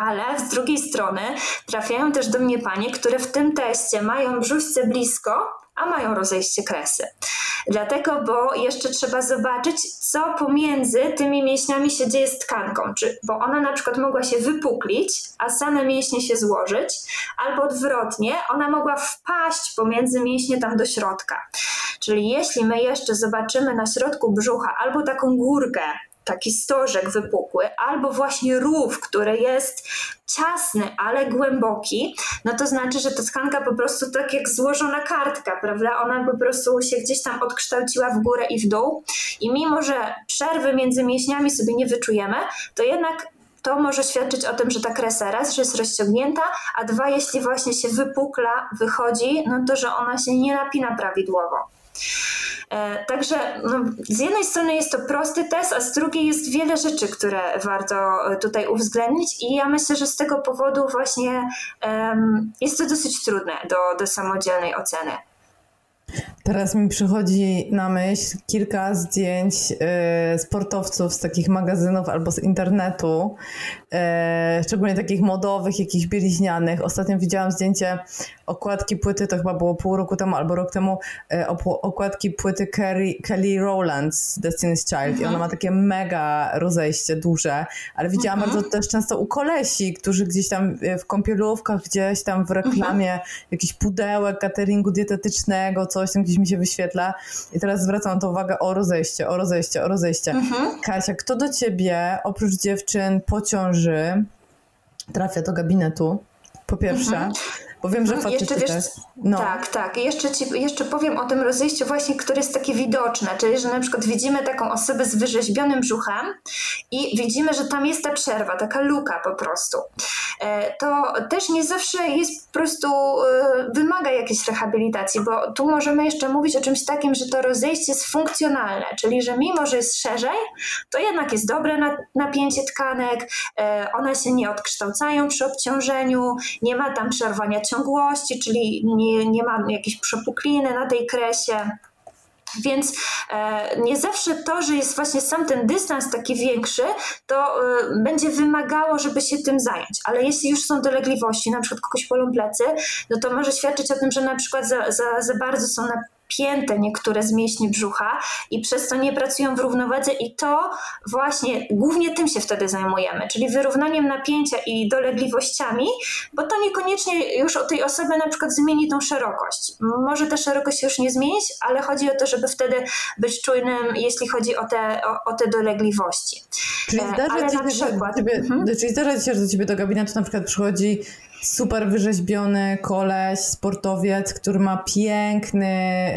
ale z drugiej strony trafiają też do mnie panie, które w tym teście mają brzuszce blisko, a mają rozejście kresy. Dlatego, bo jeszcze trzeba zobaczyć, co pomiędzy tymi mięśniami się dzieje z tkanką. Czy, bo ona na przykład mogła się wypuklić, a same mięśnie się złożyć, albo odwrotnie, ona mogła wpaść pomiędzy mięśnie tam do środka. Czyli jeśli my jeszcze zobaczymy na środku brzucha albo taką górkę, taki stożek wypukły, albo właśnie rów, który jest ciasny, ale głęboki, no to znaczy, że ta tkanka po prostu tak jak złożona kartka, prawda? Ona po prostu się gdzieś tam odkształciła w górę i w dół i mimo, że przerwy między mięśniami sobie nie wyczujemy, to jednak to może świadczyć o tym, że ta kresa raz, że jest rozciągnięta, a dwa, jeśli właśnie się wypukla, wychodzi, no to, że ona się nie napina prawidłowo. E, także no, z jednej strony jest to prosty test, a z drugiej jest wiele rzeczy, które warto tutaj uwzględnić i ja myślę, że z tego powodu właśnie um, jest to dosyć trudne do, do samodzielnej oceny. Teraz mi przychodzi na myśl kilka zdjęć y, sportowców z takich magazynów albo z internetu, y, szczególnie takich modowych, jakichś bieliźnianych. Ostatnio widziałam zdjęcie okładki płyty, to chyba było pół roku temu albo rok temu, y, okładki płyty Kelly, Kelly Rowland z Destiny's Child mhm. i ona ma takie mega rozejście duże, ale widziałam mhm. bardzo też często u kolesi, którzy gdzieś tam w kąpielówkach, gdzieś tam w reklamie mhm. jakiś pudełek cateringu dietetycznego, coś tam gdzieś mi się wyświetla. I teraz zwracam to uwagę o rozejście, o rozejście, o rozejście. Mhm. Kasia, kto do ciebie oprócz dziewczyn po ciąży trafia do gabinetu? Po pierwsze. Bo wiem, że facety jeszcze, wiesz, no. Tak, tak. Jeszcze, ci, jeszcze powiem o tym rozejściu właśnie, które jest takie widoczne, czyli że na przykład widzimy taką osobę z wyrzeźbionym brzuchem i widzimy, że tam jest ta przerwa, taka luka po prostu. E, to też nie zawsze jest po prostu, e, wymaga jakiejś rehabilitacji, bo tu możemy jeszcze mówić o czymś takim, że to rozejście jest funkcjonalne, czyli że mimo, że jest szerzej, to jednak jest dobre napięcie tkanek, e, one się nie odkształcają przy obciążeniu, nie ma tam przerwania ciągłości, czyli nie, nie ma jakiejś przepukliny na tej kresie. Więc e, nie zawsze to, że jest właśnie sam ten dystans taki większy, to e, będzie wymagało, żeby się tym zająć. Ale jeśli już są dolegliwości, na przykład kogoś polą plecy, no to może świadczyć o tym, że na przykład za, za, za bardzo są na spięte niektóre z mięśni brzucha i przez to nie pracują w równowadze i to właśnie głównie tym się wtedy zajmujemy, czyli wyrównaniem napięcia i dolegliwościami, bo to niekoniecznie już o tej osoby na przykład zmieni tą szerokość. Może ta szerokość już nie zmienić, ale chodzi o to, żeby wtedy być czujnym, jeśli chodzi o te, o, o te dolegliwości. Czyli e, zdarza, ci, na przykład, ciebie, mhm. czyli zdarza się, że do ciebie do gabinetu na przykład przychodzi super wyrzeźbiony koleś, sportowiec, który ma piękny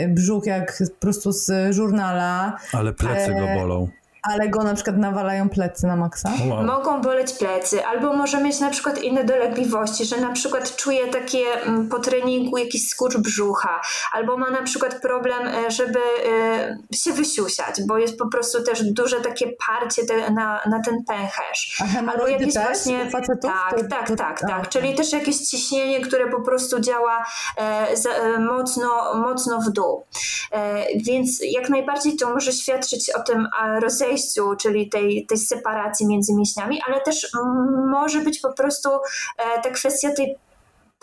brzuch jak po prostu z żurnala. Ale plecy go e, bolą ale go na przykład nawalają plecy na maksa? Wow. Mogą boleć plecy, albo może mieć na przykład inne dolegliwości, że na przykład czuje takie mm, po treningu jakiś skurcz brzucha, albo ma na przykład problem, e, żeby e, się wysiusiać, bo jest po prostu też duże takie parcie te, na, na ten pęcherz. A albo jakieś też właśnie facetów? Tak, to, tak, to, tak, to, tak, tak. Czyli też jakieś ciśnienie, które po prostu działa e, e, mocno, mocno w dół. E, więc jak najbardziej to może świadczyć o tym rozejściu przejściu, czyli tej, tej separacji między mięśniami, ale też może być po prostu e, ta kwestia tej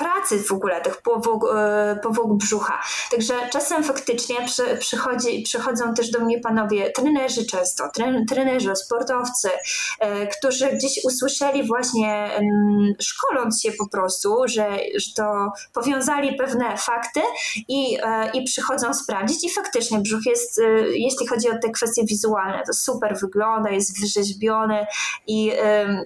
pracy w ogóle tych powłok, e, powłok brzucha. Także czasem faktycznie przy, przychodzi, przychodzą też do mnie panowie, trenerzy często, trenerzy, sportowcy, e, którzy gdzieś usłyszeli właśnie, szkoląc się po prostu, że, że to powiązali pewne fakty i, e, i przychodzą sprawdzić i faktycznie brzuch jest, jeśli chodzi o te kwestie wizualne, to super wygląda, jest wyrzeźbiony i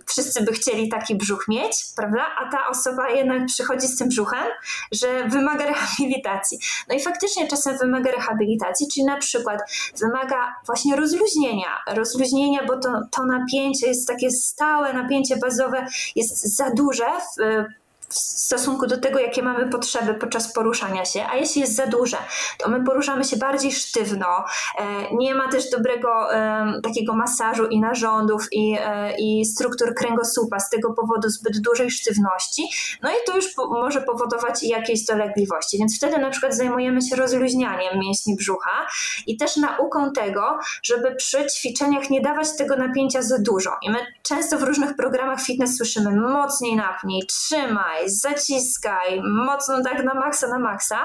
wszyscy by chcieli taki brzuch mieć, prawda? A ta osoba jednak przychodzi z tym brzuchem, że wymaga rehabilitacji. No i faktycznie czasem wymaga rehabilitacji, czyli na przykład wymaga właśnie rozluźnienia, rozluźnienia, bo to, to napięcie jest takie stałe, napięcie bazowe jest za duże w, w stosunku do tego, jakie mamy potrzeby podczas poruszania się, a jeśli jest za duże, to my poruszamy się bardziej sztywno, e, nie ma też dobrego takiego masażu i narządów i, e, i struktur kręgosłupa z tego powodu zbyt dużej sztywności, no i to już może powodować jakieś dolegliwości, więc wtedy na przykład zajmujemy się rozluźnianiem mięśni brzucha i też nauką tego, żeby przy ćwiczeniach nie dawać tego napięcia za dużo. I my często w różnych programach fitness słyszymy mocniej napnij, trzymaj, trzymaj, zaciskaj, mocno tak na maksa, na maksa.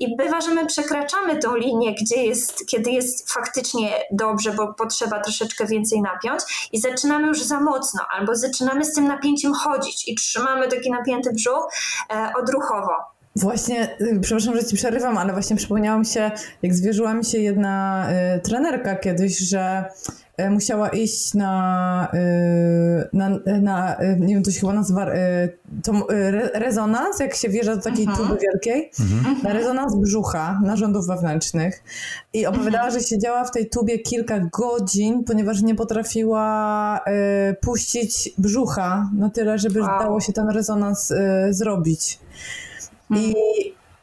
I bywa, że my przekraczamy tą linię, gdzie jest, kiedy jest faktycznie dobrze, bo potrzeba troszeczkę więcej napiąć i zaczynamy już za mocno, albo zaczynamy z tym napięciem chodzić i trzymamy taki napięty brzuch e, odruchowo. Właśnie, y, przepraszam, że ci przerywam, ale właśnie przypomniało mi się, jak zwierzyła mi się jedna y, trenerka kiedyś, że musiała iść na, y, na, na y, nie wiem, to się chyba nazywa to, re, rezonans, jak się wjeżdża do takiej mhm. tuby wielkiej, mhm. na rezonans brzucha, narządów wewnętrznych i opowiadała, mhm. że siedziała w tej tubie kilka godzin, ponieważ nie potrafiła puścić brzucha na tyle, żeby wow. dało się ten rezonans zrobić. I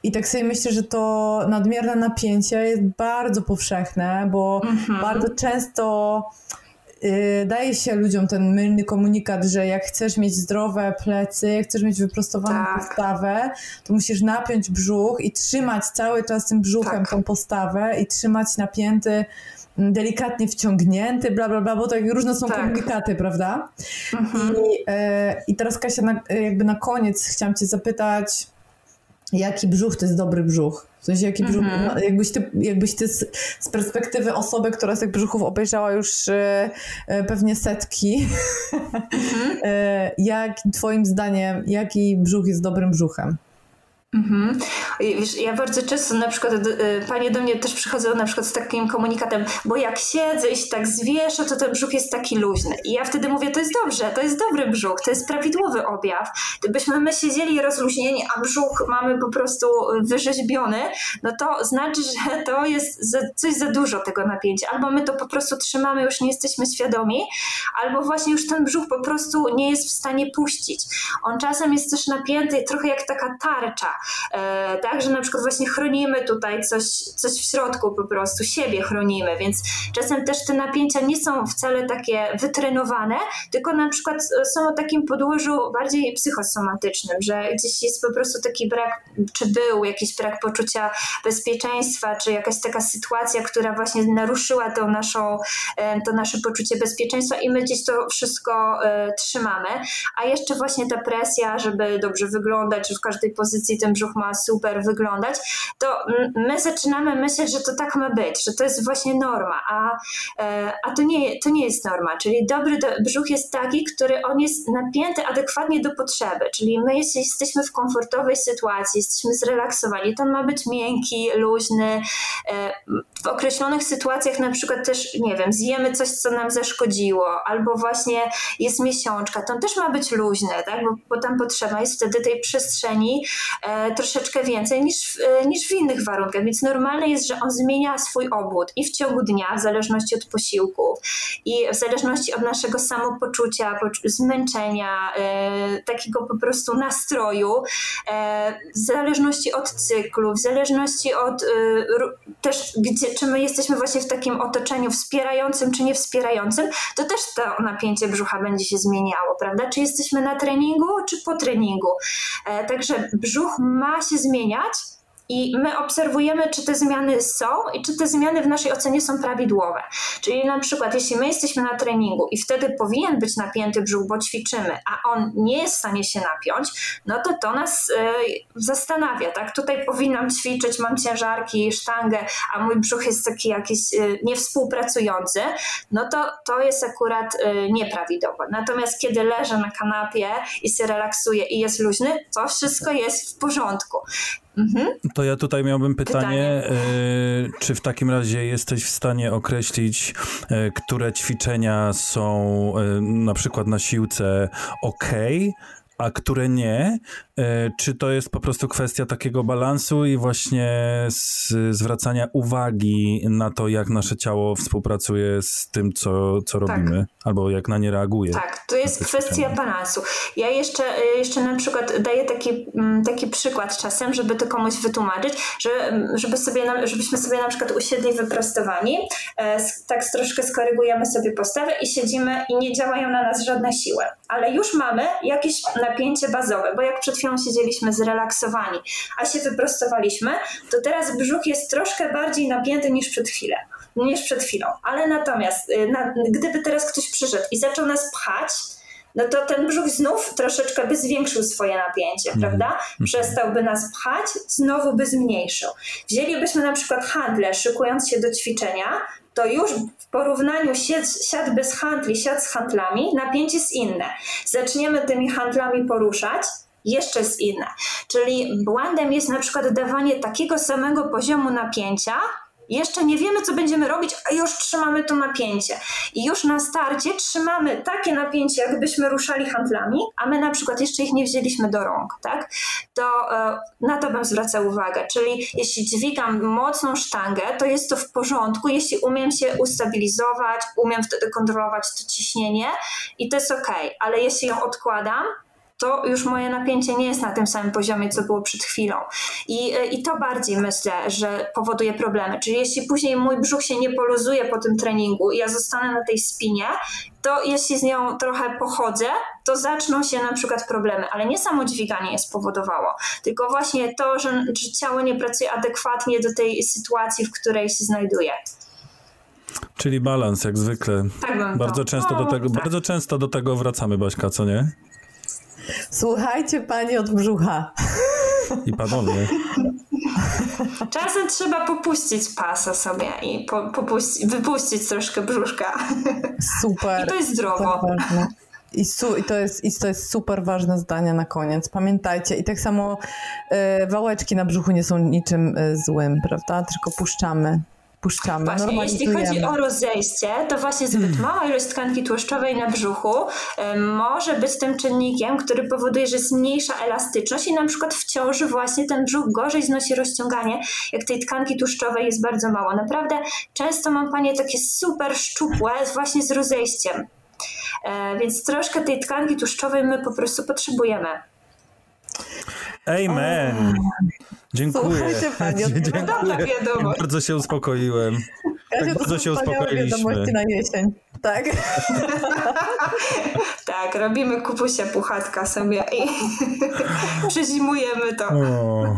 I tak sobie myślę, że to nadmierne napięcie jest bardzo powszechne, bo mhm. bardzo często y, daje się ludziom ten mylny komunikat, że jak chcesz mieć zdrowe plecy, jak chcesz mieć wyprostowaną tak. postawę, to musisz napiąć brzuch i trzymać cały czas tym brzuchem tak. tą postawę i trzymać napięty delikatnie wciągnięty, bla, bla, bla, bo to jak różne są tak. komunikaty, prawda? Mhm. I, e, I teraz Kasia, na, jakby na koniec chciałam cię zapytać, jaki brzuch to jest dobry brzuch? W sensie, jaki brzuch, mhm. no, jakbyś ty, jakbyś ty z, z, perspektywy osoby, która z tych brzuchów obejrzała już e, e pewnie setki, mhm. e, jak twoim zdaniem, jaki brzuch jest dobrym brzuchem? Mhm. Wiesz, ja bardzo często na przykład y, panie do mnie też przychodzą na przykład z takim komunikatem, bo jak siedzę i się tak zwieszę, to ten brzuch jest taki luźny. I ja wtedy mówię, to jest dobrze, to jest dobry brzuch, to jest prawidłowy objaw. Gdybyśmy my siedzieli rozluźnieni, a brzuch mamy po prostu wyrzeźbiony, no to znaczy, że to jest za, coś za dużo tego napięcia. Albo my to po prostu trzymamy, już nie jesteśmy świadomi, albo właśnie już ten brzuch po prostu nie jest w stanie puścić. On czasem jest też napięty, trochę jak taka tarcza E, tak, że na przykład właśnie chronimy tutaj coś, coś w środku po prostu, siebie chronimy, więc czasem też te napięcia nie są wcale takie wytrenowane, tylko na przykład są o takim podłożu bardziej psychosomatycznym, że gdzieś jest po prostu taki brak, czy był jakiś brak poczucia bezpieczeństwa, czy jakaś taka sytuacja, która właśnie naruszyła to, naszą, e, to nasze poczucie bezpieczeństwa i my gdzieś to wszystko e, trzymamy, a jeszcze właśnie ta presja, żeby dobrze wyglądać, że w każdej pozycji ten brzuch ma super wyglądać, to my zaczynamy myśleć, że to tak ma być, że to jest właśnie norma, a, e, a to, nie, to nie jest norma. Czyli dobry brzuch jest taki, który on jest napięty adekwatnie do potrzeby. Czyli my, jeśli jesteśmy w komfortowej sytuacji, jesteśmy zrelaksowani, to on ma być miękki, luźny. E, w określonych sytuacjach na przykład też, nie wiem, zjemy coś, co nam zaszkodziło, albo właśnie jest miesiączka, to on też ma być luźny, tak? bo, bo tam potrzeba jest wtedy tej przestrzeni e, troszeczkę więcej niż, e, niż w innych warunkach, więc normalne jest, że on zmienia swój obwód i w ciągu dnia, w zależności od posiłków i w zależności od naszego samopoczucia, zmęczenia, e, takiego po prostu nastroju, e, w zależności od cyklu, w zależności od też, gdzie, czy my jesteśmy właśnie w takim otoczeniu wspierającym, czy nie wspierającym, to też to napięcie brzucha będzie się zmieniało, prawda? Czy jesteśmy na treningu, czy po treningu. Także brzuch ma się zmieniać, i my obserwujemy, czy te zmiany są i czy te zmiany w naszej ocenie są prawidłowe. Czyli na przykład, jeśli my jesteśmy na treningu i wtedy powinien być napięty brzuch, bo ćwiczymy, a on nie jest w stanie się napiąć, no to to nas y, zastanawia, tak? Tutaj powinnam ćwiczyć, mam ciężarki, sztangę, a mój brzuch jest taki jakiś y, niewspółpracujący, no to to jest akurat y, nieprawidłowe. Natomiast kiedy leżę na kanapie i się relaksuję i jest luźny, to wszystko jest w porządku. Mhm. To ja tutaj miałbym pytanie, pytanie. E, czy w takim razie jesteś w stanie określić, e, które ćwiczenia są e, na przykład na siłce ok, a które nie? E, czy to jest po prostu kwestia takiego balansu i właśnie zwracania uwagi na to, jak nasze ciało współpracuje z tym, co, co tak. robimy, albo jak na nie reaguje? Tak, to jest kwestia balansu. Ja jeszcze, e, jeszcze na przykład daję taki, mm, taki przykład czasem, żeby to komuś wytłumaczyć, że, żeby sobie, żebyśmy sobie na przykład usiedli wyprostowani, e, tak troszkę skorygujemy sobie postawę i siedzimy i nie działają na nas żadne siły, ale już mamy jakieś napięcie bazowe, bo jak przed chwilą siedzieliśmy zrelaksowani, a się wyprostowaliśmy, to teraz brzuch jest troszkę bardziej napięty niż przed chwilą niż przed chwilą. Ale natomiast, y, na, gdyby teraz ktoś przyszedł i zaczął nas pchać, no to ten brzuch znów troszeczkę by zwiększył swoje napięcie, mm. prawda? Przestałby nas pchać, znowu by zmniejszył. Wzięlibyśmy na przykład handle, szykując się do ćwiczenia, to już w porównaniu siad, bez handli, siad z handlami, napięcie jest inne. Zaczniemy tymi handlami poruszać, jeszcze jest inne. Czyli błędem jest na przykład dawanie takiego samego poziomu napięcia, jeszcze nie wiemy, co będziemy robić, a już trzymamy to napięcie. I już na starcie trzymamy takie napięcie, jakbyśmy ruszali handlami, a my na przykład jeszcze ich nie wzięliśmy do rąk, tak? To e, na to bym zwracał uwagę. Czyli jeśli dźwigam mocną sztangę, to jest to w porządku, jeśli umiem się ustabilizować, umiem wtedy kontrolować to ciśnienie i to jest ok, ale jeśli ją odkładam, to już moje napięcie nie jest na tym samym poziomie, co było przed chwilą. I, i to bardziej myślę, że powoduje problemy. Czyli jeśli później mój brzuch się nie poluzuje po tym treningu i ja zostanę na tej spinie, to jeśli z nią trochę pochodzę, to zaczną się na przykład problemy, ale nie samo dźwiganie je spowodowało, tylko właśnie to, że, że ciało nie pracuje adekwatnie do tej sytuacji, w której się znajduje. Czyli balans, jak zwykle. Tak bardzo, to. często do tego, tak. bardzo często do tego wracamy, Baśka, co nie? Słuchajcie pani od brzucha. I panowie. Czasem trzeba popuścić pasa sobie i po, popuści, wypuścić troszkę brzuszka. Super. I to jest zdrowo. I, su, i, to jest, I to jest super ważne zdanie na koniec. Pamiętajcie, i tak samo y, wałeczki na brzuchu nie są niczym y, złym, prawda? Tylko puszczamy. Puszczamy. Właśnie, jeśli chodzi o rozejście, to właśnie zbyt mała ilość tkanki tłuszczowej na brzuchu może być tym czynnikiem, który powoduje, że jest mniejsza elastyczność i na przykład w ciąży właśnie ten brzuch gorzej znosi rozciąganie, jak tej tkanki tłuszczowej jest bardzo mało. Naprawdę często mam panie takie super szczupłe właśnie z rozejściem. E, więc troszkę tej tkanki tłuszczowej my po prostu potrzebujemy. Amen. Dziękuję. Słuchajcie pani, od... Dziękuję. Wiadomość. Bardzo się uspokoiłem. Kasia, tak bardzo się uspokoiliśmy. wiadomości na jesień. Tak. tak, robimy kupusia puchatka sobie i przezimujemy to. O.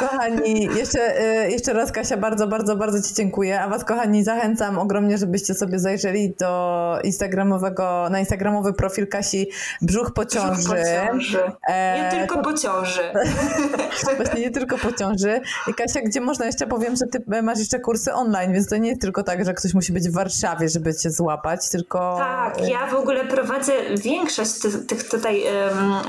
Kochani, jeszcze, y, jeszcze raz Kasia, bardzo, bardzo, bardzo Ci dziękuję. A Was, kochani, zachęcam ogromnie, żebyście sobie zajrzeli do instagramowego, na instagramowy profil Kasi Brzuch po ciąży. Brzuch po ciąży. Nie E, tylko po ciąży. Właśnie nie tylko po ciąży. I Kasia, gdzie można jeszcze powiem, że ty masz jeszcze kursy online, więc to nie jest tylko tak, że ktoś musi być w Warszawie, żeby cię złapać, tylko. Tak, ja w ogóle prowadzę większość tych, tutaj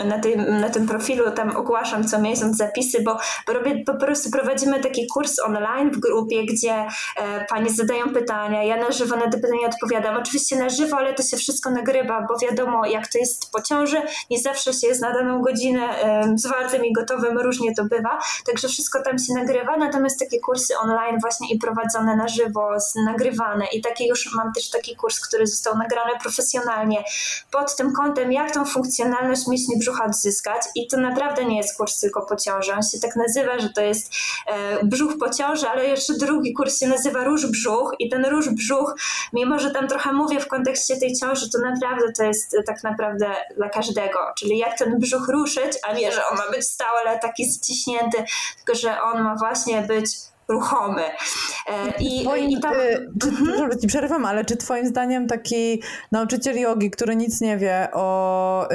na, tym, na tym profilu, tam ogłaszam co miesiąc zapisy, bo, bo po prostu prowadzimy taki kurs online w grupie, gdzie e, panie zadają pytania, ja na żywo na te pytania odpowiadam. Oczywiście na żywo, ale to się wszystko nagrywa, bo wiadomo jak to jest po ciąży, nie zawsze się jest na daną godzinę zwartym i gotowym, różnie to bywa, także wszystko tam się nagrywa, natomiast takie kursy online właśnie i prowadzone na żywo, nagrywane. I takie już mam też taki kurs, który został nagrany profesjonalnie pod tym kątem, jak tą funkcjonalność mięśni brzucha odzyskać. I to naprawdę nie jest kurs tylko po ciąży, on się tak nazywa, że to jest e, brzuch po ciąży, ale jeszcze drugi kurs się nazywa róż brzuch i ten róż brzuch, mimo że tam trochę mówię w kontekście tej ciąży, to naprawdę to jest tak naprawdę dla każdego, czyli jak ten brzuch ruszyć, a nie, że on ma być stały, ale taki ściśnięty, tylko że on ma właśnie być ruchomy. E, I, Twoim, i tam, ty, czy, mhm. ci przerywam, ale czy twoim zdaniem taki nauczyciel jogi, który nic nie wie o,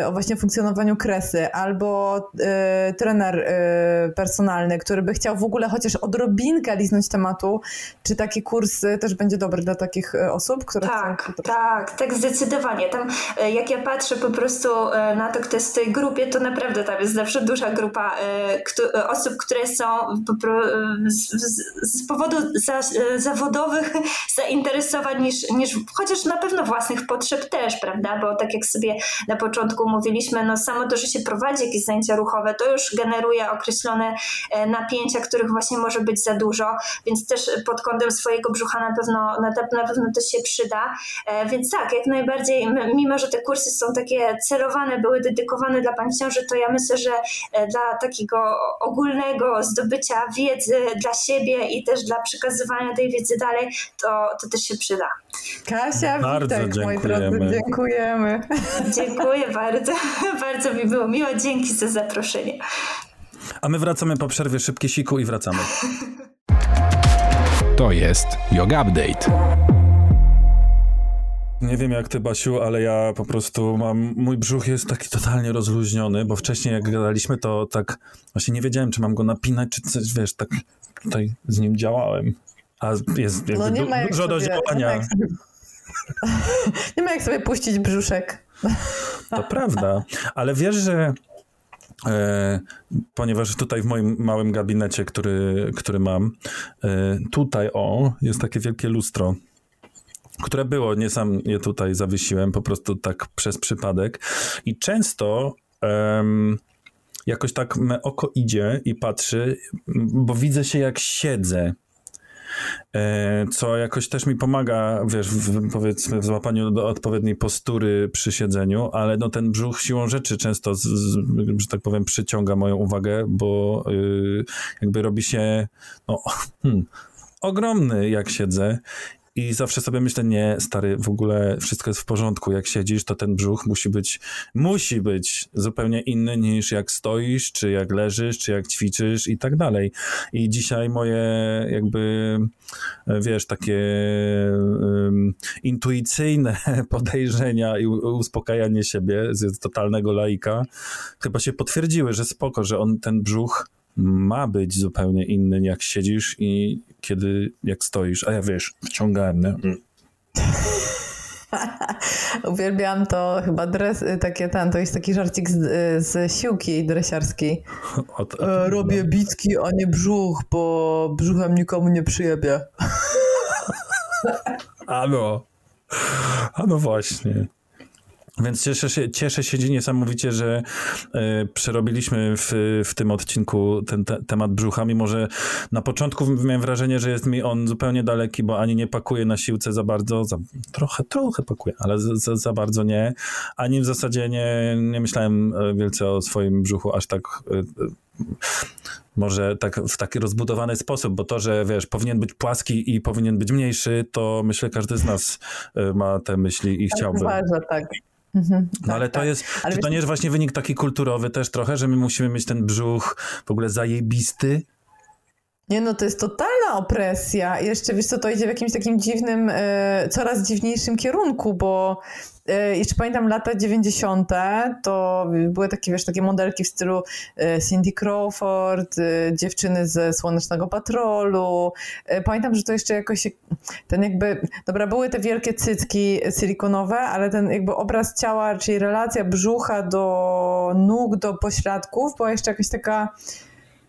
y, o właśnie funkcjonowaniu kresy, albo y, trener y, personalny, który by chciał w ogóle chociaż odrobinkę liznąć tematu, czy taki kurs też będzie dobry dla takich osób, które tak, chcą... Tak, tak, zdecydowanie. Tam jak ja patrzę po prostu na to, kto jest w tej grupie, to naprawdę tam jest zawsze duża grupa osób, które są po prostu z, z, powodu za, zawodowych zainteresowań niż, niż chociaż na pewno własnych potrzeb też, prawda? Bo tak jak sobie na początku mówiliśmy, no samo to, że się prowadzi jakieś zajęcia ruchowe, to już generuje określone napięcia, których właśnie może być za dużo, więc też pod kątem swojego brzucha na pewno, na, pewno to się przyda. Więc tak, jak najbardziej, mimo że te kursy są takie celowane, były dedykowane dla pań ciąży, to ja myślę, że dla takiego ogólnego zdobycia wiedzy, dla siebie i też dla przekazywania tej wiedzy dalej, to, to też się przyda. Kasia, bardzo witaj, dziękujemy. moi drodzy, dziękujemy. Dziękuję bardzo, bardzo mi było miło, dzięki za zaproszenie. A my wracamy po przerwie, szybkie siku i wracamy. To jest Yoga Update. Nie wiem jak ty, Basiu, ale ja po prostu mam, mój brzuch jest taki totalnie rozluźniony, bo wcześniej jak gadaliśmy, to tak właśnie nie wiedziałem, czy mam go napinać, czy coś, wiesz, tak tutaj z nim działałem. A jest jakby no nie du- ma jak dużo do sobie, działania. Nie ma, jak sobie, nie ma jak sobie puścić brzuszek. To prawda, ale wiesz, że e, ponieważ tutaj w moim małym gabinecie, który, który mam, e, tutaj o, jest takie wielkie lustro, które było, nie sam je tutaj zawiesiłem, po prostu tak przez przypadek. I często em, jakoś tak me oko idzie i patrzy, bo widzę się jak siedzę. e, co jakoś też mi pomaga, wiesz, w, powiedzmy w złapaniu do odpowiedniej postury przy siedzeniu, ale no ten brzuch siłą rzeczy często, z, z, że tak powiem, przyciąga moją uwagę, bo y, jakby robi się no, hmm, ogromny jak siedzę i zawsze sobie myślę, nie, stary, w ogóle wszystko jest w porządku. Jak siedzisz, to ten brzuch musi być, musi być zupełnie inny niż jak stoisz, czy jak leżysz, czy jak ćwiczysz i tak dalej. I dzisiaj moje jakby, wiesz, takie um, intuicyjne podejrzenia i uspokajanie siebie z totalnego laika chyba się potwierdziły, że spoko, że on ten brzuch ma być zupełnie inny, jak siedzisz i kiedy, jak stoisz. A ja wiesz, wciągałem, nie? Mm. Uwielbiam to chyba dres, takie ten, to jest taki żarcik z, z siłki dresiarskiej. Od, od, e, Robię bitki, a nie brzuch, bo brzuchem nikomu nie przyjebie. Ano. Ano właśnie. Więc cieszę się, cieszę się niesamowicie, że y, przerobiliśmy w, w tym odcinku ten te, temat brzucha, mimo że na początku miałem wrażenie, że jest mi on zupełnie daleki, bo ani nie pakuje na siłce za bardzo, za, trochę, trochę pakuje, ale za, za, bardzo nie, ani w zasadzie nie, nie myślałem e, wielce o swoim brzuchu aż tak y, może tak w taki rozbudowany sposób, bo to, że wiesz, powinien być płaski i powinien być mniejszy, to myślę każdy z nas ma te myśli i tak chciałby. Uważa, tak. Mhm, no tak, ale to tak. jest, ale czy to nie jest właśnie wynik taki kulturowy też trochę, że my musimy mieć ten brzuch w ogóle zajebisty? Nie no, to jest totalna opresja. Jeszcze, wiesz co, to idzie w jakimś takim dziwnym, e, coraz dziwniejszym kierunku, bo E, jeszcze pamiętam lata 90. to były takie, wiesz, takie modelki w stylu e, Cindy Crawford, dziewczyny ze Słonecznego Patrolu. Pamiętam, że to jeszcze jakoś ten jakby, dobra, były te wielkie cycki silikonowe, ale ten jakby obraz ciała, czyli relacja brzucha do nóg, do pośladków była jeszcze jakaś taka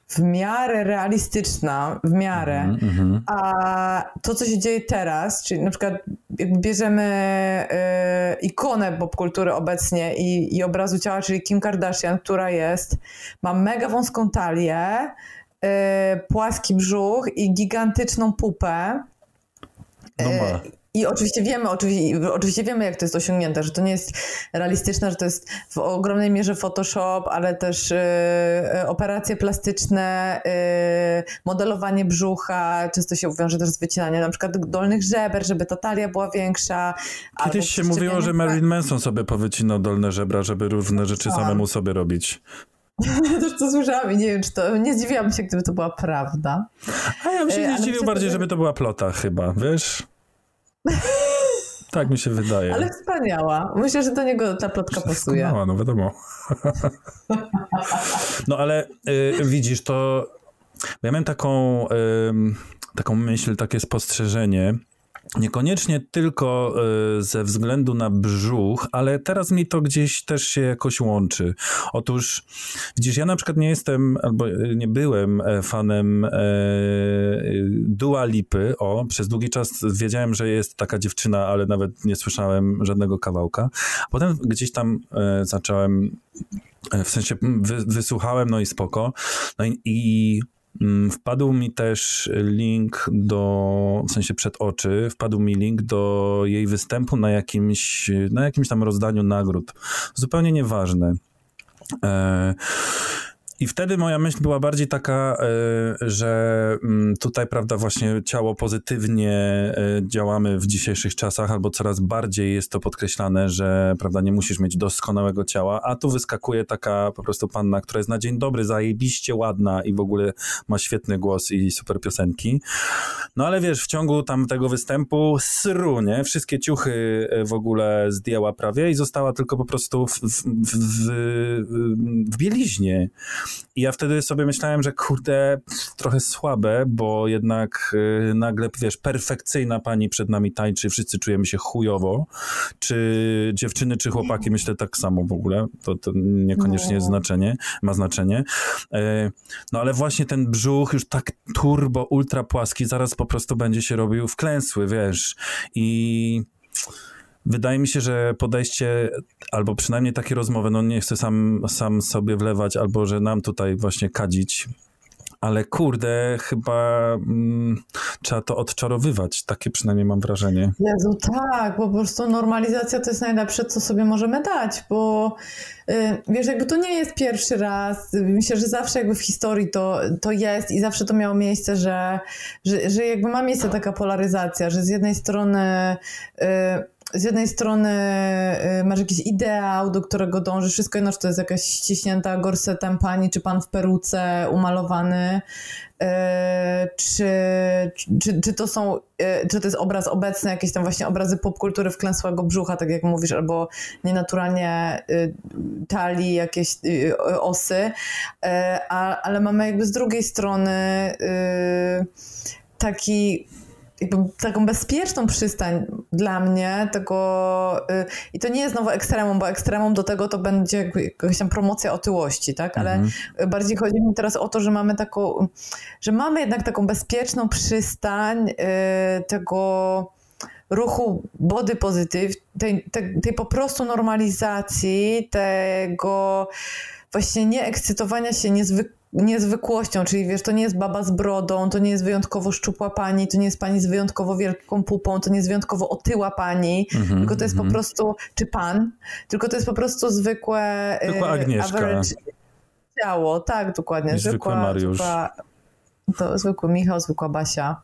w miarę realistyczna, w miarę. Mm -hmm. A to, co się dzieje teraz, czyli na przykład jakby bierzemy y, ikonę popkultury obecnie i, i obrazu ciała, czyli Kim Kardashian, która jest, ma mega wąską talię, y, płaski brzuch i gigantyczną pupę. No ma. I oczywiście wiemy, oczywiście, oczywiście wiemy, jak to jest osiągnięte, że to nie jest realistyczne, że to jest w ogromnej mierze Photoshop, ale też y, operacje plastyczne, y, modelowanie brzucha, często się wiąże też z wycinaniem na przykład dolnych żeber, żeby ta talia była większa. Kiedyś się mówiło, że Marilyn Manson sobie powycinał dolne żebra, żeby różne rzeczy samemu sobie robić. Ja też to słyszałam i nie wiem, czy to. Nie zdziwiłam się, gdyby to była prawda. A ja bym się nie zdziwił bardziej, żeby to była plota, chyba, wiesz? Tak mi się wydaje. Ale wspaniała. Myślę, że do niego ta plotka pasuje. No, no wiadomo. No ale y, widzisz, to ja miałem taką, y, taką myśl, takie spostrzeżenie, Niekoniecznie tylko y, ze względu na brzuch, ale teraz mi to gdzieś też się jakoś łączy. Otóż, widzisz, ja na przykład nie jestem, albo y, nie byłem e, fanem e, Dua Lipy. O, przez długi czas wiedziałem, że jest taka dziewczyna, ale nawet nie słyszałem żadnego kawałka. Potem gdzieś tam e, zacząłem, w sensie wy, wysłuchałem, no i spoko. No i, i wpadł mi też link do, w sensie przed oczy, wpadł mi link do jej występu na jakimś, na jakimś tam rozdaniu nagród. Zupełnie nieważne. I wtedy moja myśl była bardziej taka, e, że mm, tutaj, prawda, właśnie ciało pozytywnie e, działamy w dzisiejszych czasach, albo coraz bardziej jest to podkreślane, że, prawda, nie musisz mieć doskonałego ciała, a tu wyskakuje taka po prostu panna, która jest na dzień dobry, zajebiście ładna i w ogóle ma świetny głos i super piosenki. No ale wiesz, w ciągu tam tego występu sru, nie? Wszystkie ciuchy e, w ogóle zdjęła prawie i została tylko po prostu w, w, w, w bieliźnie. I ja wtedy sobie myślałem, że kurde, trochę słabe, bo jednak y, nagle, wiesz, perfekcyjna pani przed nami tańczy, wszyscy czujemy się chujowo. Czy dziewczyny, czy chłopaki, myślę tak samo w ogóle. To, to niekoniecznie jest no. znaczenie, ma znaczenie. E, no ale właśnie ten brzuch już tak turbo, ultra płaski, zaraz po prostu będzie się robił wklęsły, wiesz. I wydaje mi się, że podejście, albo przynajmniej takie rozmowy, no nie chcę sam, sam sobie wlewać, albo że nam tutaj właśnie kadzić, ale kurde, chyba mm, trzeba to odczarowywać, takie przynajmniej mam wrażenie. Jezu, tak, bo po prostu normalizacja to jest najlepsze, co sobie możemy dać, bo y, wiesz, jakby to nie jest pierwszy raz, myślę, że zawsze jakby w historii to, to jest i zawsze to miało miejsce, że, że, że jakby ma miejsce taka polaryzacja, że z jednej strony y, z jednej strony y, masz jakiś ideał, do którego dążysz, wszystko jedno, czy to jest jakaś ściśnięta gorsetem pani, czy pan w peruce umalowany, y, czy, czy, czy to są, y, czy to jest obraz obecny, jakieś tam właśnie obrazy popkultury wklęsłego brzucha, tak jak mówisz, albo nienaturalnie talii, jakieś osy, ale mamy jakby z drugiej strony taki jakby taką bezpieczną przystań dla mnie tego y, i to nie jest znowu ekstremum, bo ekstremum do tego to będzie jakaś tam promocja otyłości, tak? Ale mhm. bardziej chodzi mi teraz o to, że mamy taką, że mamy jednak taką bezpieczną przystań y, tego ruchu body positive, tej, tej, tej po prostu normalizacji, tego właśnie nieekscytowania się niezwykle niezwykłością, czyli wiesz, to nie jest baba z brodą, to nie jest wyjątkowo szczupła pani, to nie jest pani z wyjątkowo wielką pupą, to nie jest wyjątkowo otyła pani, mm -hmm, tylko to jest mm -hmm. po mhm. prostu, czy pan, tylko to jest po prostu zwykłe... Zwykła y, Agnieszka. Ciało, tak, dokładnie. Zwykły zwykła, Mariusz. Zwykła, to zwykły Michał, zwykła Basia.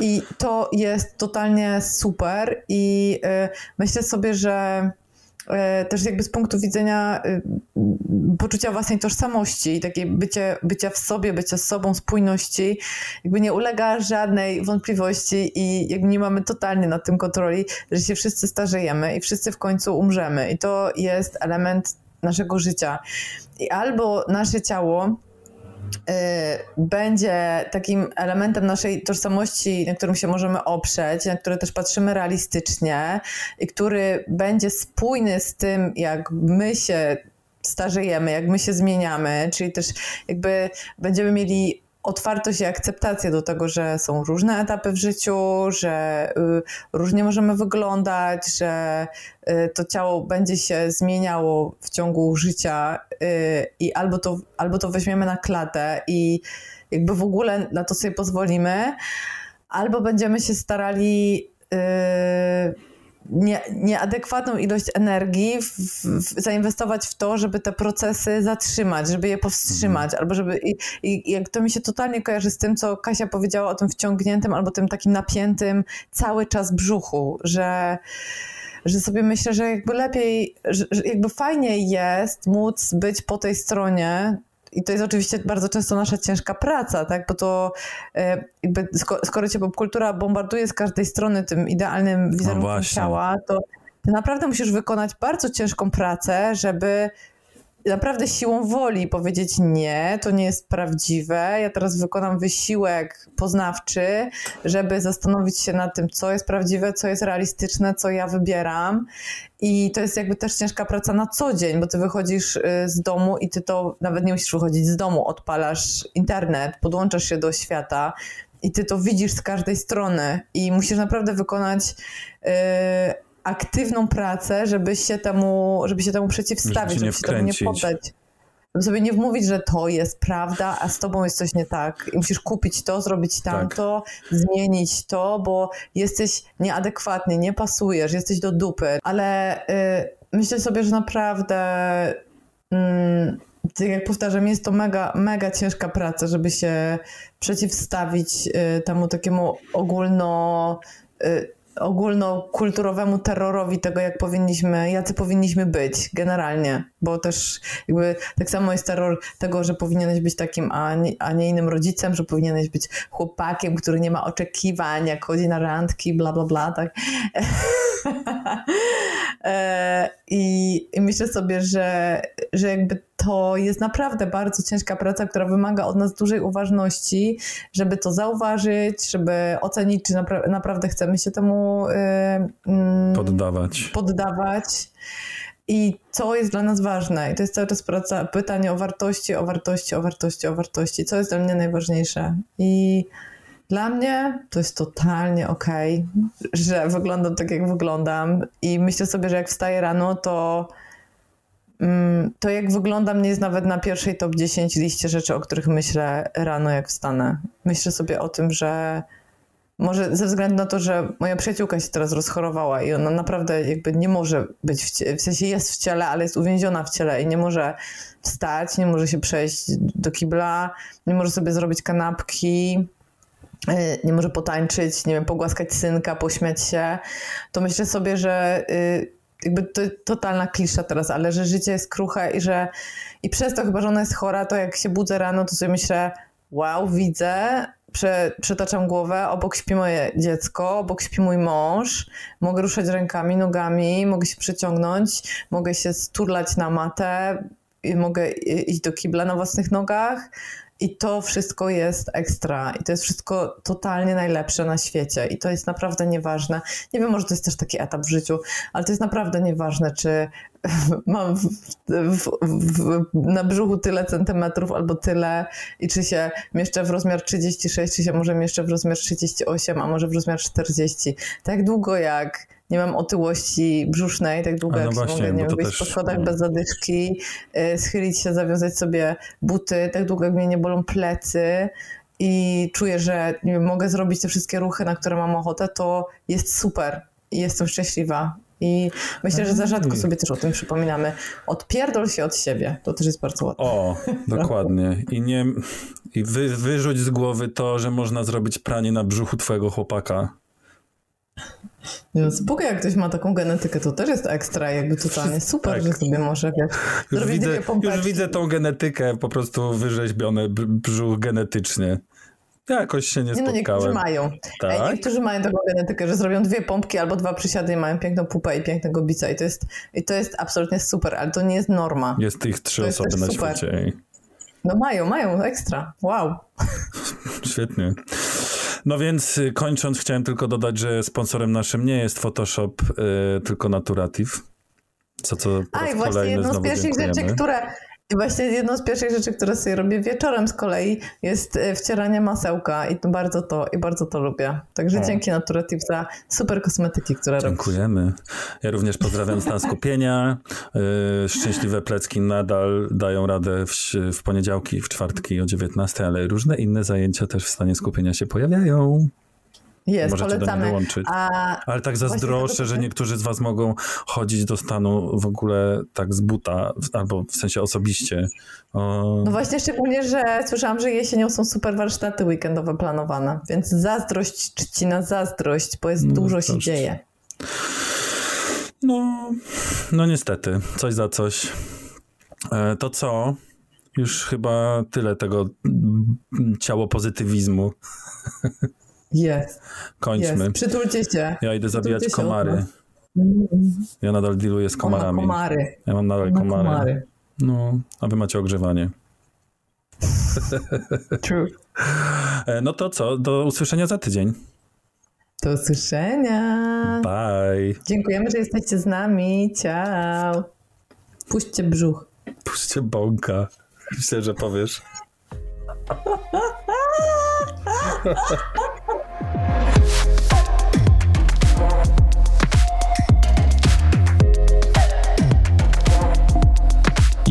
I to jest totalnie super i y, myślę sobie, że E, też jakby z punktu widzenia y, poczucia własnej tożsamości i takiej bycie, bycia w sobie, bycia z sobą, spójności, jakby nie ulega żadnej wątpliwości i jakby nie mamy totalnie nad tym kontroli, że się wszyscy starzejemy i wszyscy w końcu umrzemy i to jest element naszego życia. I albo nasze ciało będzie takim elementem naszej tożsamości, na którym się możemy oprzeć, na który też patrzymy realistycznie i który będzie spójny z tym, jak my się starzejemy, jak my się zmieniamy, czyli też jakby będziemy mieli otwartość i akceptację do tego, że są różne etapy w życiu, że y, różnie możemy wyglądać, że y, to ciało będzie się zmieniało w ciągu życia y, i albo to, albo to weźmiemy na klatę i jakby w ogóle na to sobie pozwolimy, albo będziemy się starali nie, nieadekwatną ilość energii w, w, zainwestować w to, żeby te procesy zatrzymać, żeby je powstrzymać, mhm. albo żeby. I, I, jak to mi się totalnie kojarzy z tym, co Kasia powiedziała o tym wciągniętym albo tym takim napiętym cały czas brzuchu, że że sobie myślę, że jakby lepiej, że jakby fajniej jest móc być po tej stronie i to jest oczywiście bardzo często nasza ciężka praca, tak? Bo to e, jakby skoro cię popkultura bombarduje z każdej strony tym idealnym no wizerunkiem no ciała, to ty naprawdę musisz wykonać bardzo ciężką pracę, żeby naprawdę siłą woli powiedzieć nie, to nie jest prawdziwe. Ja teraz wykonam wysiłek poznawczy, żeby zastanowić się nad tym, co jest prawdziwe, co jest realistyczne, co ja wybieram. I to jest jakby też ciężka praca na co dzień, bo ty wychodzisz y, z domu i ty to nawet nie musisz wychodzić z domu, odpalasz internet, podłączasz się do świata i ty to widzisz z każdej strony i musisz naprawdę wykonać yy, aktywną pracę, żeby się temu, żeby się temu przeciwstawić, żeby się, żeby się temu nie poddać. Żeby sobie nie wmówić, że to jest prawda, a z tobą jest coś nie tak. I musisz kupić to, zrobić tamto, tak. zmienić to, bo jesteś nieadekwatny, nie pasujesz, jesteś do dupy. Ale y, myślę sobie, że naprawdę y, tak jak powtarzam, jest to mega, mega ciężka praca, żeby się przeciwstawić y, temu takiemu ogólno y, ogólnokulturowemu terrorowi tego, jak powinniśmy, jacy powinniśmy być generalnie, bo też jakby tak samo jest terror tego, że powinieneś być takim, a nie, a nie innym rodzicem, że powinieneś być chłopakiem, który nie ma oczekiwań, jak chodzi na randki, bla, bla, bla, tak. E, I, I myślę sobie, że, że jakby to jest naprawdę bardzo ciężka praca, która wymaga od nas dużej uważności, żeby to zauważyć, żeby ocenić, czy napra naprawdę chcemy się temu yy, poddawać. poddawać. I co jest dla nas ważne? I to jest cały czas praca, pytanie o wartości, o wartości, o wartości, o wartości. Co jest dla mnie najważniejsze? I dla mnie to jest totalnie okej, okay, że wyglądam tak, jak wyglądam. I myślę sobie, że jak wstaję rano, to to jak wyglądam jest nawet na pierwszej top 10 liście rzeczy, o których myślę rano jak wstanę. Myślę sobie o tym, że może ze względu na to, że moja przyjaciółka się teraz rozchorowała i ona naprawdę jakby nie może być w, cie- w sensie jest w ciele, ale jest uwięziona w ciele i nie może wstać, nie może się przejść do kibla, nie może sobie zrobić kanapki, y, nie może potańczyć, nie wiem, pogłaskać synka, pośmiać się, to myślę sobie, że y, jakby to totalna klisza teraz, ale że życie jest kruche i że i przez to chyba, że ona jest chora, to jak się budzę rano, to sobie myślę, wow, widzę, prze, przetaczam głowę, obok śpi moje dziecko, obok śpi mój mąż, mogę ruszać rękami, nogami, mogę się przeciągnąć, mogę się sturlać na matę, mogę iść do kibla na własnych nogach i to wszystko jest ekstra i to jest wszystko totalnie najlepsze na świecie i to jest naprawdę nieważne. Nie wiem, może to jest też taki etap w życiu, ale to jest naprawdę nieważne, czy mam w, w, w, na brzuchu tyle centymetrów albo tyle i czy się mieszczę w rozmiar 36, czy się może mieszczę w rozmiar 38, a może w rozmiar 40. Tak długo jak nie mam otyłości brzusznej, tak długo no jak właśnie, mogę nie wiem, też- po schodach no. bez zadyszki, y, schylić się, zawiązać sobie buty, tak długo jak mnie nie bolą plecy i czuję, że nie wiem, mogę zrobić te wszystkie ruchy, na które mam ochotę, to jest super i jestem szczęśliwa. I myślę, że za rzadko Ej. sobie też o tym przypominamy. Odpierdol się od siebie. To też jest bardzo łatwe. O, dokładnie. I nie i wy, wyrzuć z głowy to, że można zrobić pranie na brzuchu twojego chłopaka. No, Spoko, jak ktoś ma taką genetykę, to też jest ekstra, jakby totalnie super, Tak. że sobie może wiesz, Już widzę, już widzę tą genetykę po prostu wyrzeźbione br- brzuch genetycznie. Ja jakoś się nie Nie no, niektórzy spotkałem. mają. Tak? Niektórzy mają taką genetykę, że zrobią dwie pompki albo dwa przysiady i mają piękną pupę i pięknego bica i to jest, i to jest absolutnie super, ale to nie jest norma. Jest ich trzy To osoby na super. świecie. No mają, mają, ekstra. Wow. Świetnie. No więc y, kończąc, chciałem tylko dodać, że sponsorem naszym nie jest Photoshop, y, tylko Naturative. Co co po A raz i właśnie jedną z pierwszych dziękujemy. rzeczy, które. I właśnie jedną z pierwszych rzeczy, które sobie robię wieczorem z kolei, jest e, wcieranie masełka i to bardzo to, i bardzo to lubię. Także O. dzięki Naturative za super kosmetyki, które robisz. Dziękujemy. Ja również pozdrawiam stan skupienia. Y, Szczęśliwe plecki nadal dają radę w, w poniedziałki, w czwartki o 19, ale różne inne zajęcia też w stanie skupienia się pojawiają. Jest, Możecie do mnie polecamy. dołączyć. A Ale tak zazdroszczę, tego- że niektórzy z was mogą chodzić do stanu w ogóle tak z buta, albo w sensie osobiście. O, no właśnie szczególnie, że słyszałam, że jesienią są super warsztaty weekendowe planowane, więc zazdrość czci na zazdrość, bo jest No, dużo się dzieje. no, no niestety, coś za coś. E, to co? Już chyba tyle tego ciało pozytywizmu. Jest, Kończmy. jest. Przytulcie się. Ja idę zabijać Przytulcie komary. Ja nadal dealuję z komarami. komary. Ja mam nadal komary. komary. No, a wy macie ogrzewanie. True. E, no to co? Do usłyszenia za tydzień. Do usłyszenia. Bye. Dziękujemy, że jesteście z nami. Ciao. Puśćcie brzuch. Puśćcie bąka. Myślę, że powiesz.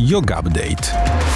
Yoga Update.